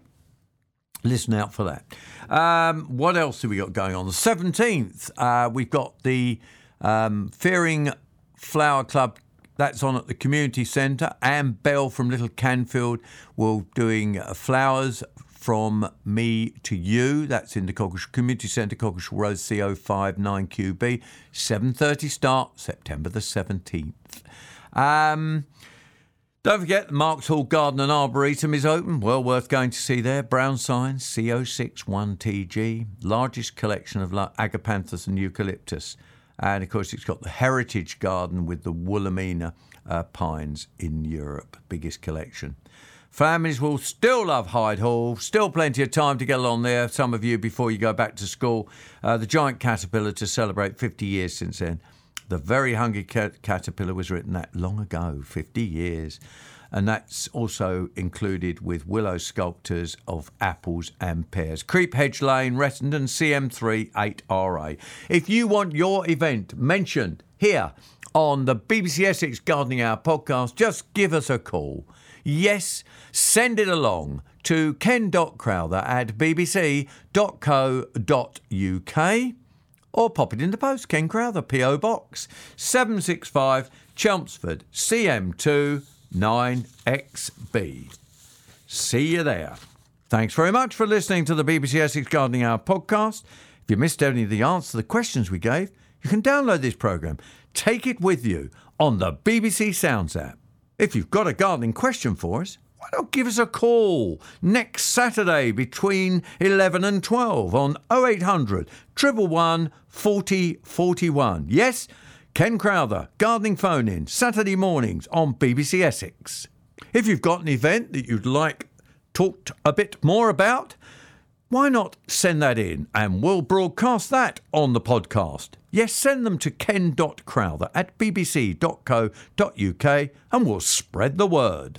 S2: Listen out for that. Um, what else have we got going on? The 17th, uh, we've got the um, Feering Flower Club that's on at the community centre. Anne Bell from Little Canfield will doing uh, flowers from me to you. That's in the Coggeshall Community Centre, Coggeshall Road, CO5 9QB. 7:30 start, September the 17th. Um, don't forget, the Marks Hall Garden and Arboretum is open. Well worth going to see there. Brown signs, CO61TG. Largest collection of agapanthus and eucalyptus. And of course, it's got the Heritage Garden with the Wollemi uh, pines in Europe, biggest collection. Families will still love Hyde Hall, still plenty of time to get along there, some of you before you go back to school. Uh, the Giant Caterpillar to celebrate 50 years since then. The Very Hungry Caterpillar was written that long ago, 50 years and that's also included with willow sculptures of apples and pears. Creep Hedge Lane, Rettendon, CM3 8RA. If you want your event mentioned here on the BBC Essex Gardening Hour podcast, just give us a call. Yes, send it along to ken.crowther at bbc.co.uk or pop it in the post, Ken Crowther, P.O. Box 765 Chelmsford, CM2 9XB. See you there. Thanks very much for listening to the BBC Essex Gardening Hour podcast. If you missed any of the answers to the questions we gave, you can download this programme. Take it with you on the BBC Sounds app. If you've got a gardening question for us, why not give us a call next Saturday between 11 and 12 on 0800 111 40 41. Yes, Ken Crowther, gardening phone in, Saturday mornings on BBC Essex. If you've got an event that you'd like talked a bit more about, why not send that in and we'll broadcast that on the podcast? Yes, send them to ken.crowther at bbc.co.uk and we'll spread the word.